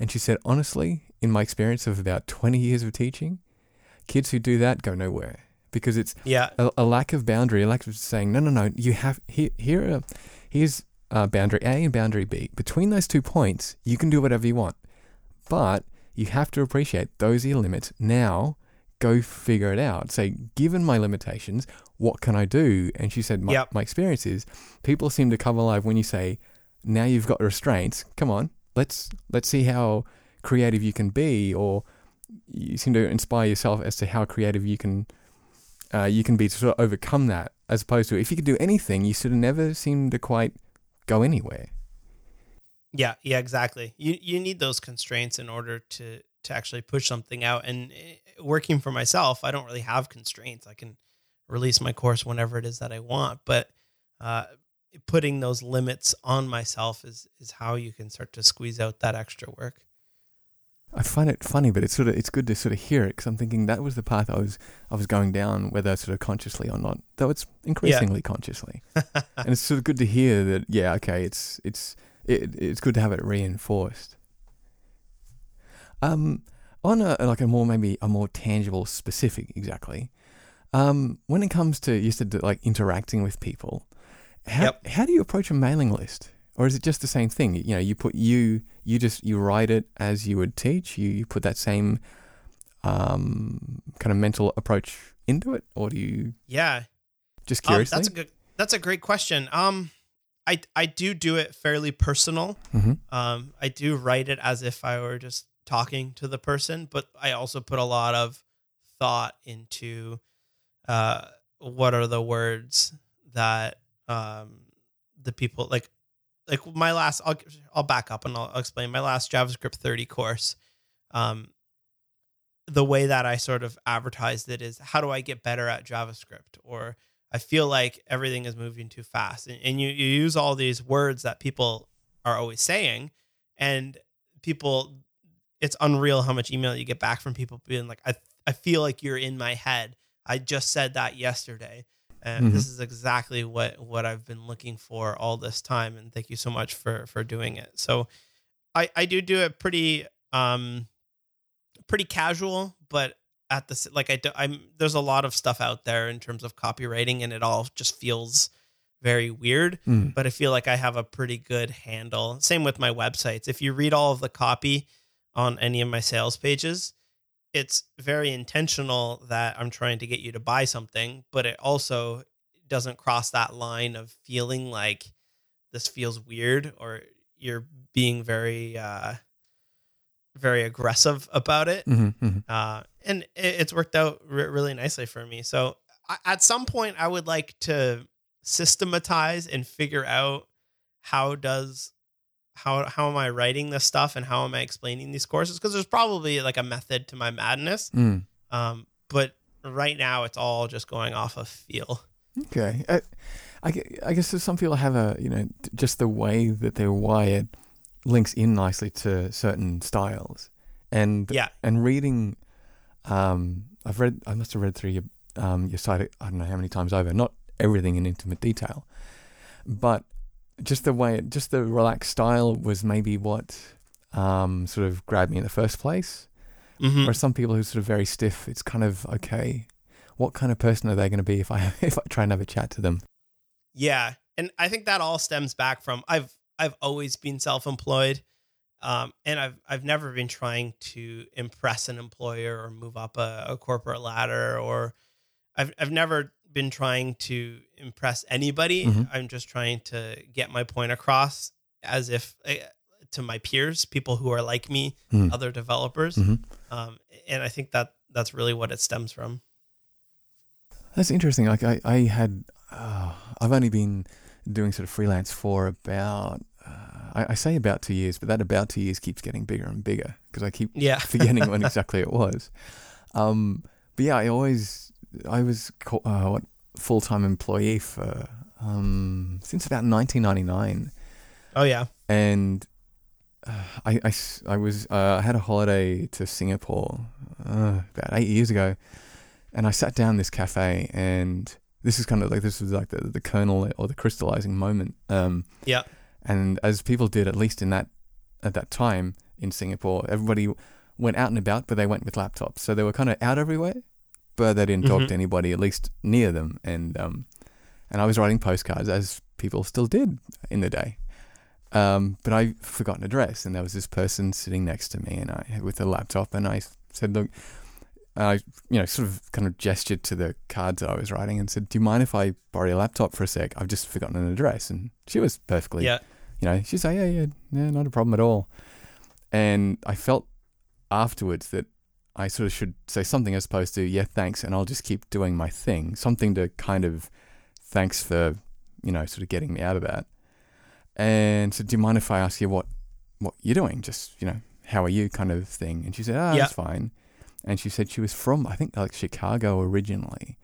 S1: And she said, honestly, in my experience of about 20 years of teaching, kids who do that go nowhere because it's
S2: yeah,
S1: a, a lack of boundary, a lack of saying, no, no, no, you have here, here are, here's uh, boundary A and boundary B. Between those two points, you can do whatever you want, but you have to appreciate those are your limits. Now, go figure it out. Say, given my limitations, what can I do? And she said, my,
S2: Yep.
S1: my experience is people seem to come alive when you say, now you've got restraints. Come on, let's let's see how creative you can be, or you seem to inspire yourself as to how creative you can uh, you can be to sort of overcome that, as opposed to if you could do anything, you sort of never seem to quite go anywhere.
S2: Yeah, yeah, exactly. You you need those constraints in order to to actually push something out. And eh, working for myself, I don't really have constraints. I can release my course whenever it is that I want, but uh, putting those limits on myself is is how you can start to squeeze out that extra work.
S1: I find it funny, but it's sort of it's good to sort of hear it because I'm thinking that was the path I was I was going down, whether sort of consciously or not. Though it's increasingly consciously, and it's sort of good to hear that. Yeah, okay, it's it's it, it's good to have it reinforced. Um, on a like a more maybe a more tangible, specific, exactly. Um, when it comes to you said like interacting with people, how
S2: Yep.
S1: how do you approach a mailing list, or is it just the same thing? You know, you put you you just you write it as you would teach. You you put that same um kind of mental approach into it, or do you
S2: Yeah,
S1: just
S2: um, that's a good that's a great question. Um, I I do do it fairly personal.
S1: hmm
S2: Um, I do write it as if I were just talking to the person, but I also put a lot of thought into uh, what are the words that um, the people like. Like my last, I'll I'll back up and I'll explain my last JavaScript 30 course. Um, the way that I sort of advertised it is how do I get better at JavaScript or I feel like everything is moving too fast. And, and you, you use all these words that people are always saying, and people, it's unreal how much email you get back from people being like, I, I feel like you're in my head. I just said that yesterday. And
S1: Mhm.
S2: this is exactly what, what I've been looking for all this time. And thank you so much for, for doing it. So I, I do do it pretty, um, pretty casual, but at the like I do, I'm there's a lot of stuff out there in terms of copywriting, and it all just feels very weird.
S1: Mm.
S2: But I feel like I have a pretty good handle. Same with my websites. If you read all of the copy on any of my sales pages, it's very intentional that I'm trying to get you to buy something, but it also doesn't cross that line of feeling like this feels weird or you're being very uh very aggressive about it
S1: hmm hmm
S2: uh, and it, it's worked out re- really nicely for me. So I, at some point, I would like to systematize and figure out how does how how am I writing this stuff and how am I explaining these courses? Because there's probably like a method to my madness.
S1: Mm.
S2: Um, but right now, it's all just going off of feel.
S1: Okay. I, I, I guess some people have a, you know, just the way that they're wired links in nicely to certain styles. And
S2: Yeah.
S1: and reading, um, I've read, I must have read through your, um, your site, I don't know how many times over, not everything in intimate detail, but just the way, just the relaxed style was maybe what um, sort of grabbed me in the first place.
S2: Mhm.
S1: Where some people who are sort of very stiff, it's kind of okay. What kind of person are they going to be if I if I try and have a chat to them?
S2: Yeah, and I think that all stems back from I've I've always been self-employed, um, and I've I've never been trying to impress an employer or move up a, a corporate ladder, or I've I've never been trying to impress anybody.
S1: Mhm.
S2: I'm just trying to get my point across as if uh, to my peers, people who are like me,
S1: Hmm.
S2: other developers,
S1: Mhm.
S2: um, and I think that that's really what it stems from.
S1: That's interesting. Like I, I had, uh, I've only been doing sort of freelance for about, uh, I, I say about two years, but that about two years keeps getting bigger and bigger because I keep
S2: Yeah,
S1: forgetting when exactly it was. Um, but yeah, I always, I was uh, what full time employee for um, since about 1999.
S2: oh yeah,
S1: and uh, I was uh, I had a holiday to Singapore uh, about eight years ago, and I sat down in this cafe, and this is kind of like this was like the the kernel or the crystallizing moment. Um,
S2: Yeah.
S1: And as people did, at least in that at that time in Singapore, everybody went out and about, but they went with laptops, so they were kind of out everywhere, but they didn't talk
S2: Mhm.
S1: to anybody at least near them, and um, and I was writing postcards as people still did in the day. Um, but I forgot an address, and there was this person sitting next to me, and I with a laptop, and I said, "Look," I you know sort of kind of gestured to the cards that I was writing, and said, "Do you mind if I borrow your laptop for a sec? I've just forgotten an address." And she was perfectly,
S2: yeah,
S1: you know, she's like, "Yeah, yeah, yeah, not a problem at all." And I felt afterwards that I sort of should say something as opposed to "Yeah, thanks," and I'll just keep doing my thing. Something to kind of thanks for you know sort of getting me out of that. And so, do you mind if I ask you what what you're doing? Just you know, how are you, kind of thing. And she said, "Ah,
S2: Yeah.
S1: that's fine." And she said she was from I think like Chicago originally.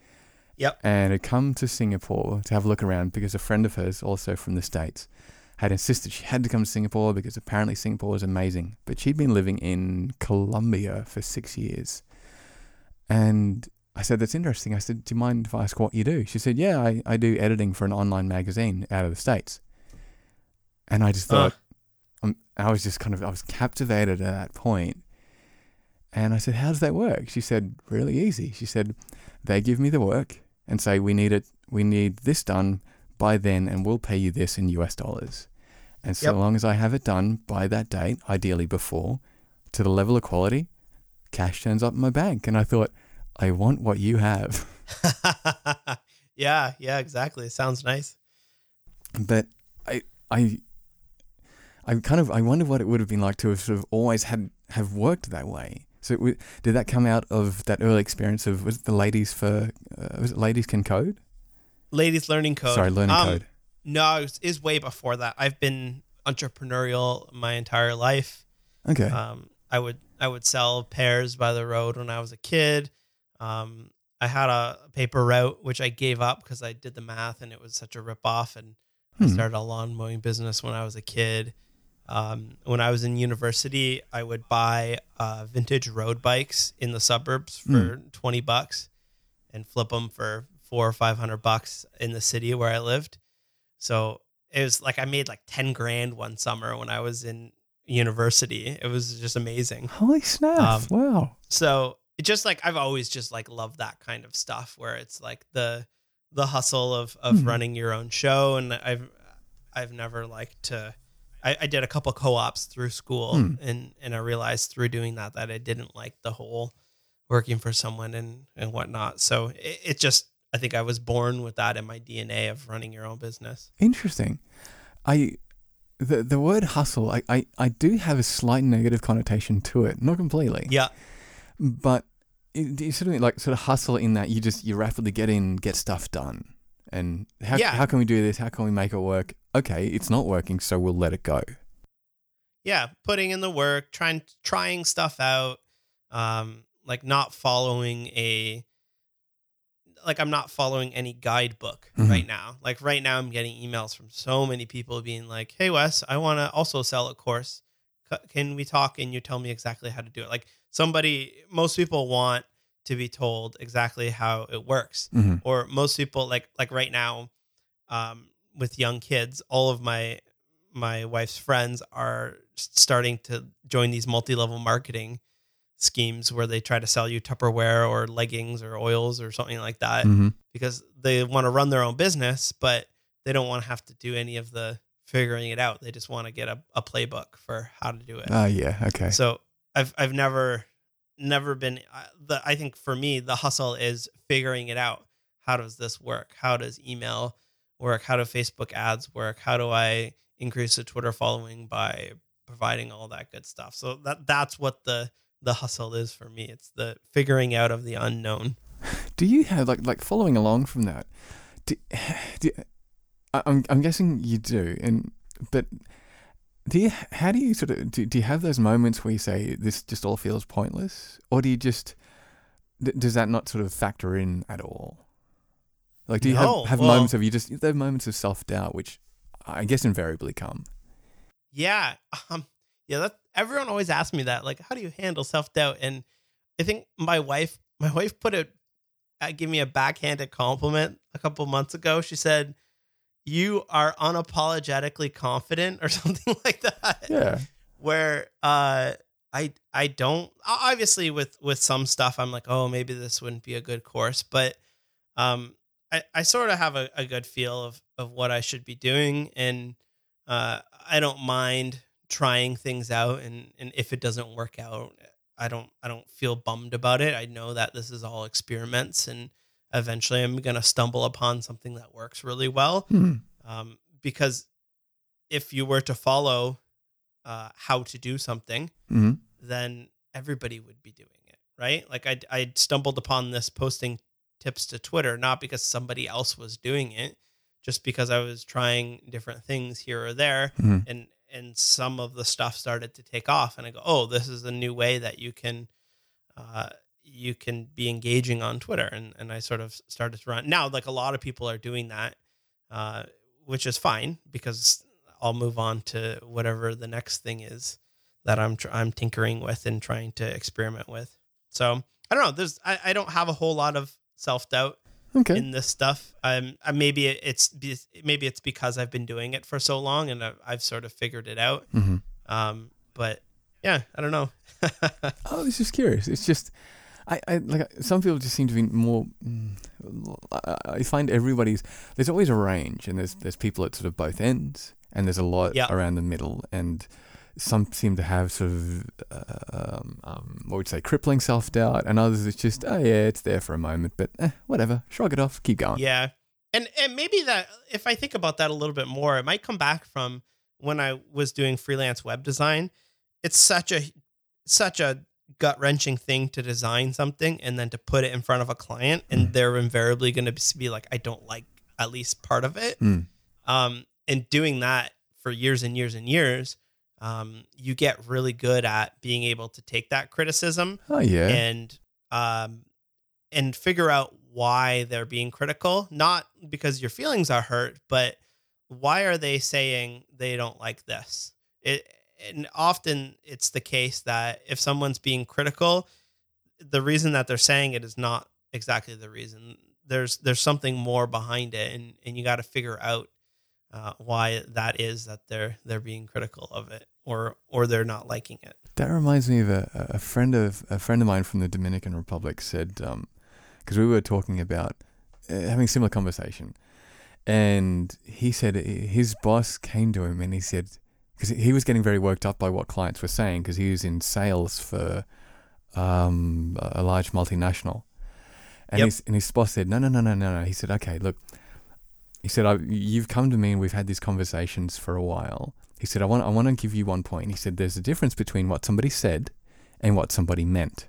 S2: Yep.
S1: And had come to Singapore to have a look around because a friend of hers, also from the states, had insisted she had to come to Singapore because apparently Singapore was amazing. But she'd been living in Colombia for six years. And I said, That's interesting. I said, Do you mind if I ask what you do? She said, Yeah, I, I do editing for an online magazine out of the States. And I just
S2: Uh.
S1: thought, um, I was just kind of, I was captivated at that point. And I said, How does that work? She said, Really easy. She said, They give me the work and say, We need it, we need this done by then, and we'll pay you this in US dollars. And so
S2: Yep.
S1: long as I have it done by that date, ideally before, to the level of quality, cash turns up in my bank. And I thought, I want what you have.
S2: yeah, yeah, exactly. It sounds nice.
S1: But I, I, I kind of, I wonder what it would have been like to have sort of always had have worked that way. So w- did that come out of that early experience of was it the ladies for uh, was it ladies can code?
S2: Ladies learning code.
S1: Sorry, learning
S2: Um,
S1: code.
S2: No, it is way before that. I've been entrepreneurial my entire life.
S1: Okay.
S2: Um, I would I would sell pears by the road when I was a kid. Um, I had a paper route which I gave up because I did the math and it was such a ripoff. And I
S1: Hmm.
S2: started a lawn mowing business when I was a kid. Um, when I was in university, I would buy uh, vintage road bikes in the suburbs for twenty bucks, and flip them for four or five hundred bucks in the city where I lived. So it was like I made like ten grand one summer when I was in university. It was just amazing.
S1: Holy snap!
S2: um,
S1: wow.
S2: So it just like I've always just like loved that kind of stuff where it's like the the hustle of of
S1: Hmm.
S2: running your own show and I've I've never liked to I, I did a couple co-ops through school
S1: Hmm.
S2: and and I realized through doing that that I didn't like the whole working for someone and and whatnot. So it, it just I think I was born with that in my DNA of running your own business.
S1: Interesting. I the the word hustle, I, I, I do have a slight negative connotation to it. Not completely.
S2: Yeah.
S1: But it, you sort of like sort of hustle in that you just you rapidly get in, get stuff done. And how
S2: Yeah.
S1: how can we do this? How can we make it work? Okay, it's not working, so we'll let it go.
S2: yeah putting in the work trying trying stuff out um like not following a like I'm not following any guidebook
S1: Mhm.
S2: right now. Like right now, I'm getting emails from so many people being like, "Hey Wes, I want to also sell a course. Can we talk and you tell me exactly how to do it?" Like somebody, most people want to be told exactly how it works,
S1: Mhm.
S2: or most people like like right now, um, with young kids, all of my my wife's friends are starting to join these multi-level marketing schemes where they try to sell you Tupperware or leggings or oils or something like that
S1: Mhm.
S2: because they want to run their own business, but they don't want to have to do any of the figuring it out. They just want to get a, a playbook for how to do it.
S1: Ah, yeah. Okay.
S2: So I've I've never never been uh, the I think for me the hustle is figuring it out. How does this work? How does email work? How do Facebook ads work? How do I increase the Twitter following by providing all that good stuff? So that that's what the the hustle is for me. It's the figuring out of the unknown.
S1: Do you have like like following along from that? Do, do, I'm I'm guessing you do, and but do you? How do you sort of do? Do you have those moments where you say this just all feels pointless, or do you just does that not sort of factor in at all? Like, do you
S2: No,
S1: have have
S2: well-
S1: moments of you just there are moments of self doubt, which I guess invariably come.
S2: Yeah. Um yeah, that everyone always asks me that like how do you handle self-doubt and I think my wife my wife put it uh, give me a backhanded compliment a couple months ago. She said you are unapologetically confident or something like that.
S1: Yeah.
S2: Where uh I I don't obviously with with some stuff I'm like, "Oh, maybe this wouldn't be a good course," but um I, I sort of have a, a good feel of, of what I should be doing and uh, I don't mind trying things out and, and if it doesn't work out I don't I don't feel bummed about it. I know that this is all experiments and eventually I'm gonna stumble upon something that works really well.
S1: Hmm.
S2: Um, because if you were to follow uh, how to do something,
S1: hmm
S2: then everybody would be doing it, right? Like I I stumbled upon this posting tips to Twitter not because somebody else was doing it, just because I was trying different things here or there,
S1: hmm
S2: and and some of the stuff started to take off, and I go, oh, this is a new way that you can. Uh, you can be engaging on Twitter, and, and I sort of started to run now. Like a lot of people are doing that, uh, which is fine because I'll move on to whatever the next thing is that I'm tr- I'm tinkering with and trying to experiment with. So I don't know. There's I, I don't have a whole lot of self doubt
S1: Okay.
S2: in this stuff. Um, maybe it's maybe it's because I've been doing it for so long and I've, I've sort of figured it out.
S1: hmm
S2: Um, but yeah, I don't know.
S1: I was just curious. It's just, I, I like some people just seem to be more. mm, I, find everybody's there's always a range, and there's there's people at sort of both ends, and there's a lot
S2: Yeah.
S1: around the middle, and some seem to have sort of uh, um, um, what would you say crippling self doubt, and others it's just oh yeah, it's there for a moment, but eh, whatever, shrug it off, keep going.
S2: Yeah. And and maybe that if I think about that a little bit more, it might come back from when I was doing freelance web design. It's such a such a gut wrenching thing to design something and then to put it in front of a client and
S1: Mm.
S2: they're invariably going to be like I don't like at least part of it.
S1: Mm.
S2: Um and doing that for years and years and years, um you get really good at being able to take that criticism
S1: Oh yeah.
S2: and um and figure out why they're being critical not because your feelings are hurt but why are they saying they don't like this? It and often it's the case that if someone's being critical the reason that they're saying it is not exactly the reason. There's there's something more behind it and and you got to figure out uh, why that is that they're they're being critical of it or or they're not liking it.
S1: That reminds me of a, a friend of a friend of mine from the Dominican Republic said because we were talking about uh, having a similar conversation, and he said his boss came to him and he said because he was getting very worked up by what clients were saying because he was in sales for um, a large multinational, and
S2: Yep.
S1: his and his boss said no no no no no no he said okay look he said I, you've come to me and we've had these conversations for a while he said I want I want to give you one point he said there's a difference between what somebody said and what somebody meant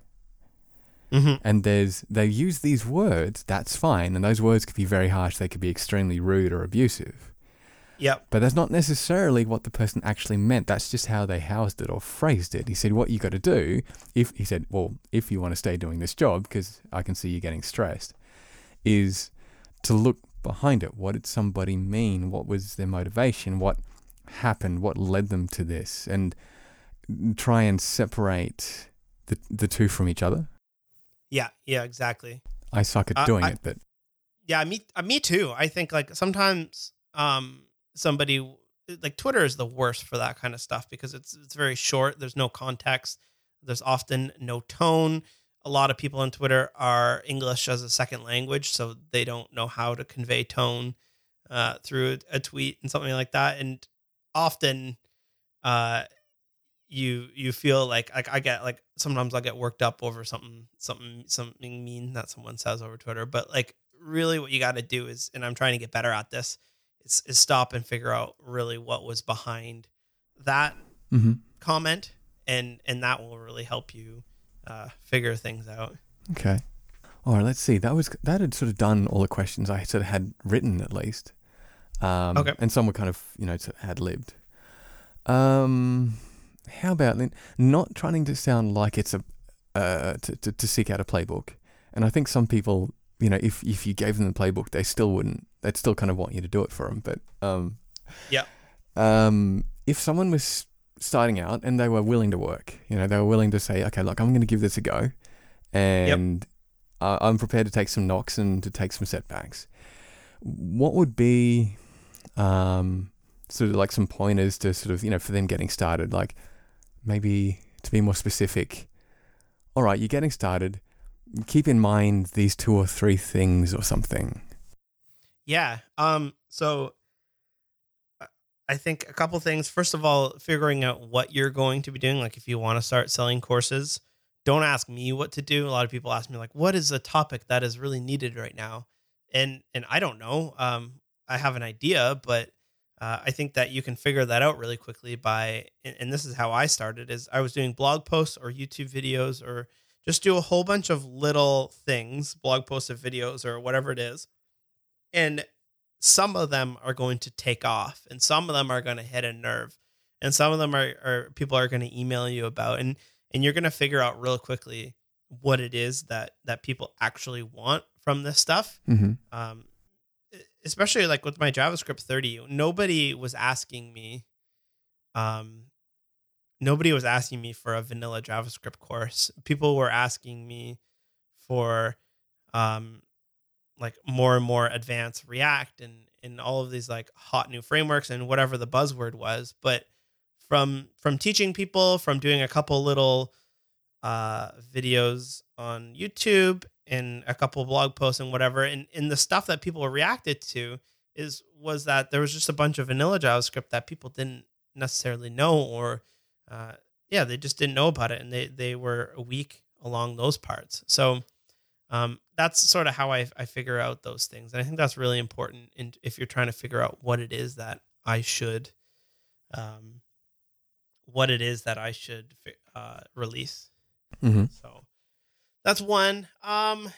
S2: mm-hmm.
S1: and there's they use these words that's fine and those words could be very harsh they could be extremely rude or abusive
S2: yep
S1: but that's not necessarily what the person actually meant that's just how they housed it or phrased it he said what you got to do if he said well if you want to stay doing this job because i can see you getting stressed is to look behind it. What did somebody mean? What was their motivation? What happened? What led them to this? And try and separate the the two from each other.
S2: Yeah, yeah, exactly.
S1: I suck at
S2: Uh,
S1: doing
S2: I-
S1: it, but
S2: Yeah, me uh, me too. I think like sometimes um somebody like Twitter is the worst for that kind of stuff because it's it's very short. There's no context. There's often no tone. A lot of people on Twitter are English as a second language, so they don't know how to convey tone uh, through a tweet and something like that. And often, uh, you you feel like like I get like sometimes I get worked up over something something something mean that someone says over Twitter, but like really what you got to do is, and I'm trying to get better at this, is, is stop and figure out really what was behind that
S1: hmm
S2: comment, and and that will really help you uh, figure things out.
S1: okay. All right, let's see. That was that had sort of done all the questions I sort of had written at least. Um,
S2: Okay.
S1: And some were kind of you know had lived. Um, how about then not trying to sound like it's a uh, to, to to seek out a playbook? And I think some people, you know, if if you gave them the playbook, they still wouldn't. They'd still kind of want you to do it for them. But um,
S2: Yeah.
S1: Um, if someone was starting out and they were willing to work, you know, they were willing to say, okay, look, I'm going to give this a go, and uh, I'm prepared to take some knocks and to take some setbacks. What would be um, sort of like some pointers to sort of you know for them getting started, like maybe to be more specific. All right, you're getting started. Keep in mind these two or three things or something.
S2: Yeah. Um. So uh, I think a couple things. First of all, figuring out what you're going to be doing. Like if you want to start selling courses, don't ask me what to do. A lot of people ask me like, "What is a topic that is really needed right now?" And and I don't know. Um, I have an idea, but uh, I think that you can figure that out really quickly by. And, and this is how I started: is I was doing blog posts or YouTube videos or just do a whole bunch of little things, blog posts of videos or whatever it is and some of them are going to take off and some of them are going to hit a nerve and some of them are, are people are going to email you about and and you're going to figure out real quickly what it is that that people actually want from this stuff
S1: Mm-hmm.
S2: um especially like with my javascript 30 nobody was asking me um nobody was asking me for a vanilla javascript course. People were asking me for um like more and more advanced react and and all of these like hot new frameworks and whatever the buzzword was. But from from teaching people from doing a couple little uh videos on youtube and a couple blog posts and whatever and and the stuff that people reacted to is was that there was just a bunch of vanilla javascript that people didn't necessarily know or uh yeah they just didn't know about it and they they were weak along those parts so um, that's sort of how I, I figure out those things and i think that's really important in, if you're trying to figure out what it is that i should um, what it is that i should uh, release
S1: Mm-hmm.
S2: so that's one. Um,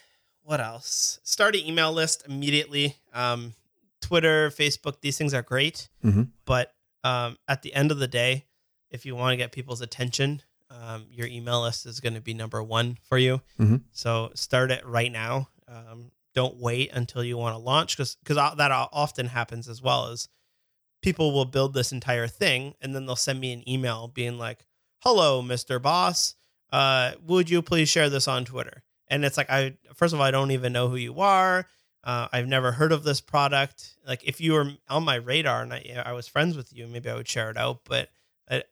S2: what else? Start an email list immediately. Um, twitter facebook these things are great
S1: Mm-hmm.
S2: but um, at the end of the day if you want to get people's attention um, your email list is going to be number one for you.
S1: Mhm.
S2: so start it right now. Um, don't wait until you want to launch because because that often happens as well as people will build this entire thing and then they'll send me an email being like hello mr Bos uh, would you please share this on twitter and it's like i first of all i don't even know who you are uh, I've never heard of this product. Like, if you were on my radar and I, I was friends with you, maybe I would share it out. But I,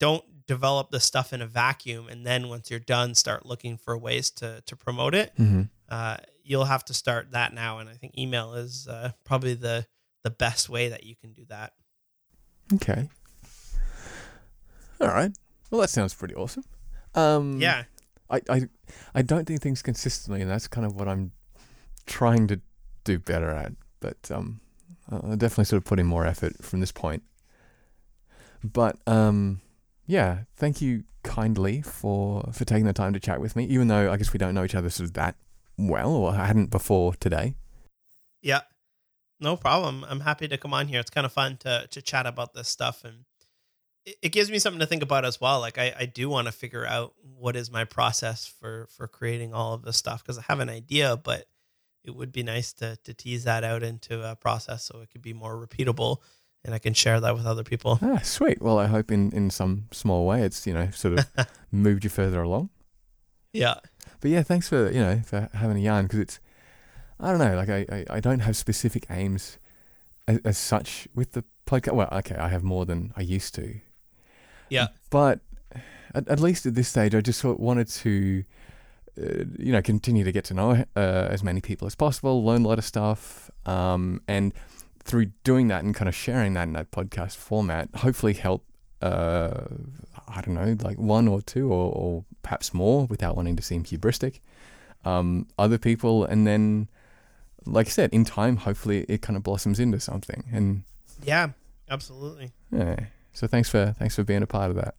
S2: don't develop the stuff in a vacuum, and then once you're done, start looking for ways to to promote it.
S1: Mm-hmm.
S2: Uh, you'll have to start that now, and I think email is uh, probably the the best way that you can do that.
S1: Okay. All right. Well, that sounds pretty awesome. Um,
S2: Yeah,
S1: I, I, I don't do things consistently, and that's kind of what I'm trying to do better at. But um, I'll definitely sort of put in more effort from this point. But um, yeah, thank you kindly for for taking the time to chat with me, even though I guess we don't know each other sort of that well, or I hadn't before today.
S2: yeah, no problem. I'm happy to come on here. It's kind of fun to to chat about this stuff and. It- It gives me something to think about as well. Like I, I do want to figure out what is my process for for creating all of this stuff because I have an idea, but it would be nice to to tease that out into a process so it could be more repeatable and I can share that with other people.
S1: Ah, sweet. Well, I hope in, in some small way it's, you know, sort of moved you further along.
S2: Yeah.
S1: But yeah, thanks for, you know, for having a yarn because it's, I don't know, like I, I, I don't have specific aims as, as such with the podcast. Well, okay, I have more than I used to.
S2: Yeah.
S1: But at, at least at this stage, I just sort of wanted to, uh, you know, continue to get to know uh, as many people as possible, learn a lot of stuff, um, and through doing that and kind of sharing that in that podcast format, hopefully help. Uh, I don't know, like one or two, or, or perhaps more, without wanting to seem hubristic. Um, other people, and then, like I said, in time, hopefully it kind of blossoms into something. And
S2: yeah, absolutely.
S1: Yeah. So thanks for thanks for being a part of that.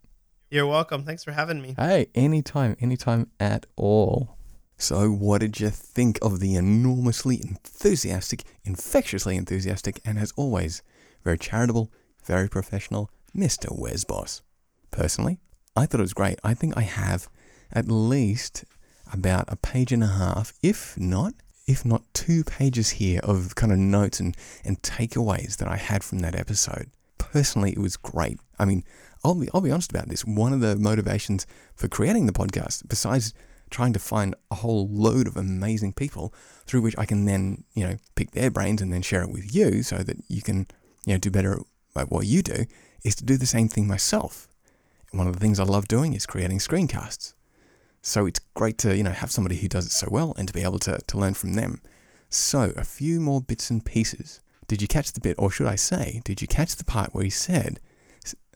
S2: You're welcome. Thanks for having me.
S1: Hey, anytime, anytime at all. So, what did you think of the enormously enthusiastic, infectiously enthusiastic, and as always, very charitable, very professional Mr. Wes Bos? Personally, I thought it was great. I think I have at least about a page and a half, if not, if not two pages here of kind of notes and, and takeaways that I had from that episode. Personally, it was great. I mean, I'll be I'll be honest about this. One of the motivations for creating the podcast, besides trying to find a whole load of amazing people through which I can then, you know, pick their brains and then share it with you so that you can, you know, do better at what you do, is to do the same thing myself. One of the things I love doing is creating screencasts. So it's great to, you know, have somebody who does it so well and to be able to, to learn from them. So a few more bits and pieces. Did you catch the bit, or should I say, did you catch the part where he said,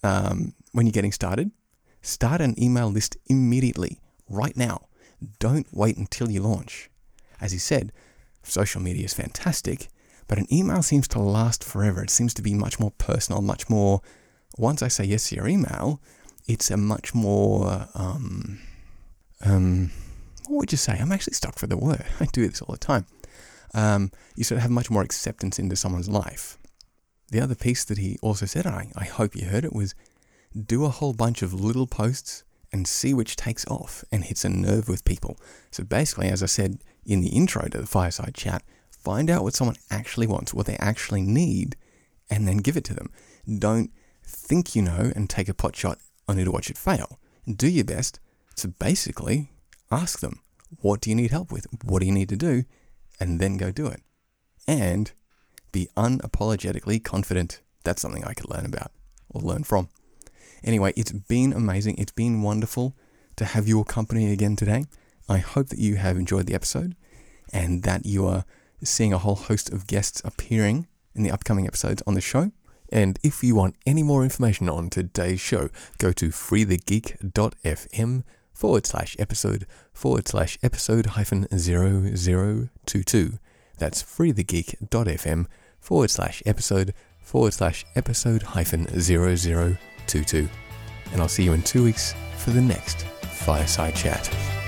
S1: um, when you're getting started, start an email list immediately, right now. Don't wait until you launch. As he said, social media is fantastic, but an email seems to last forever. It seems to be much more personal, much more. Once I say yes to your email, it's a much more. Um, um, what would you say? I'm actually stuck for the word. I do this all the time. Um, you sort of have much more acceptance into someone's life. The other piece that he also said, I, I hope you heard it, was do a whole bunch of little posts and see which takes off and hits a nerve with people. So basically, as I said in the intro to the fireside chat, find out what someone actually wants, what they actually need, and then give it to them. Don't think you know and take a pot shot only to watch it fail. Do your best to basically ask them, what do you need help with? What do you need to do? And then go do it. And be unapologetically confident. That's something I could learn about or learn from. Anyway, it's been amazing. It's been wonderful to have your company again today. I hope that you have enjoyed the episode and that you are seeing a whole host of guests appearing in the upcoming episodes on the show. And if you want any more information on today's show, go to freethegeek.fm forward slash episode forward slash episode hyphen 0022. That's freethegeek.fm forward slash episode forward slash episode hyphen 0022. And I'll see you in two weeks for the next Fireside Chat.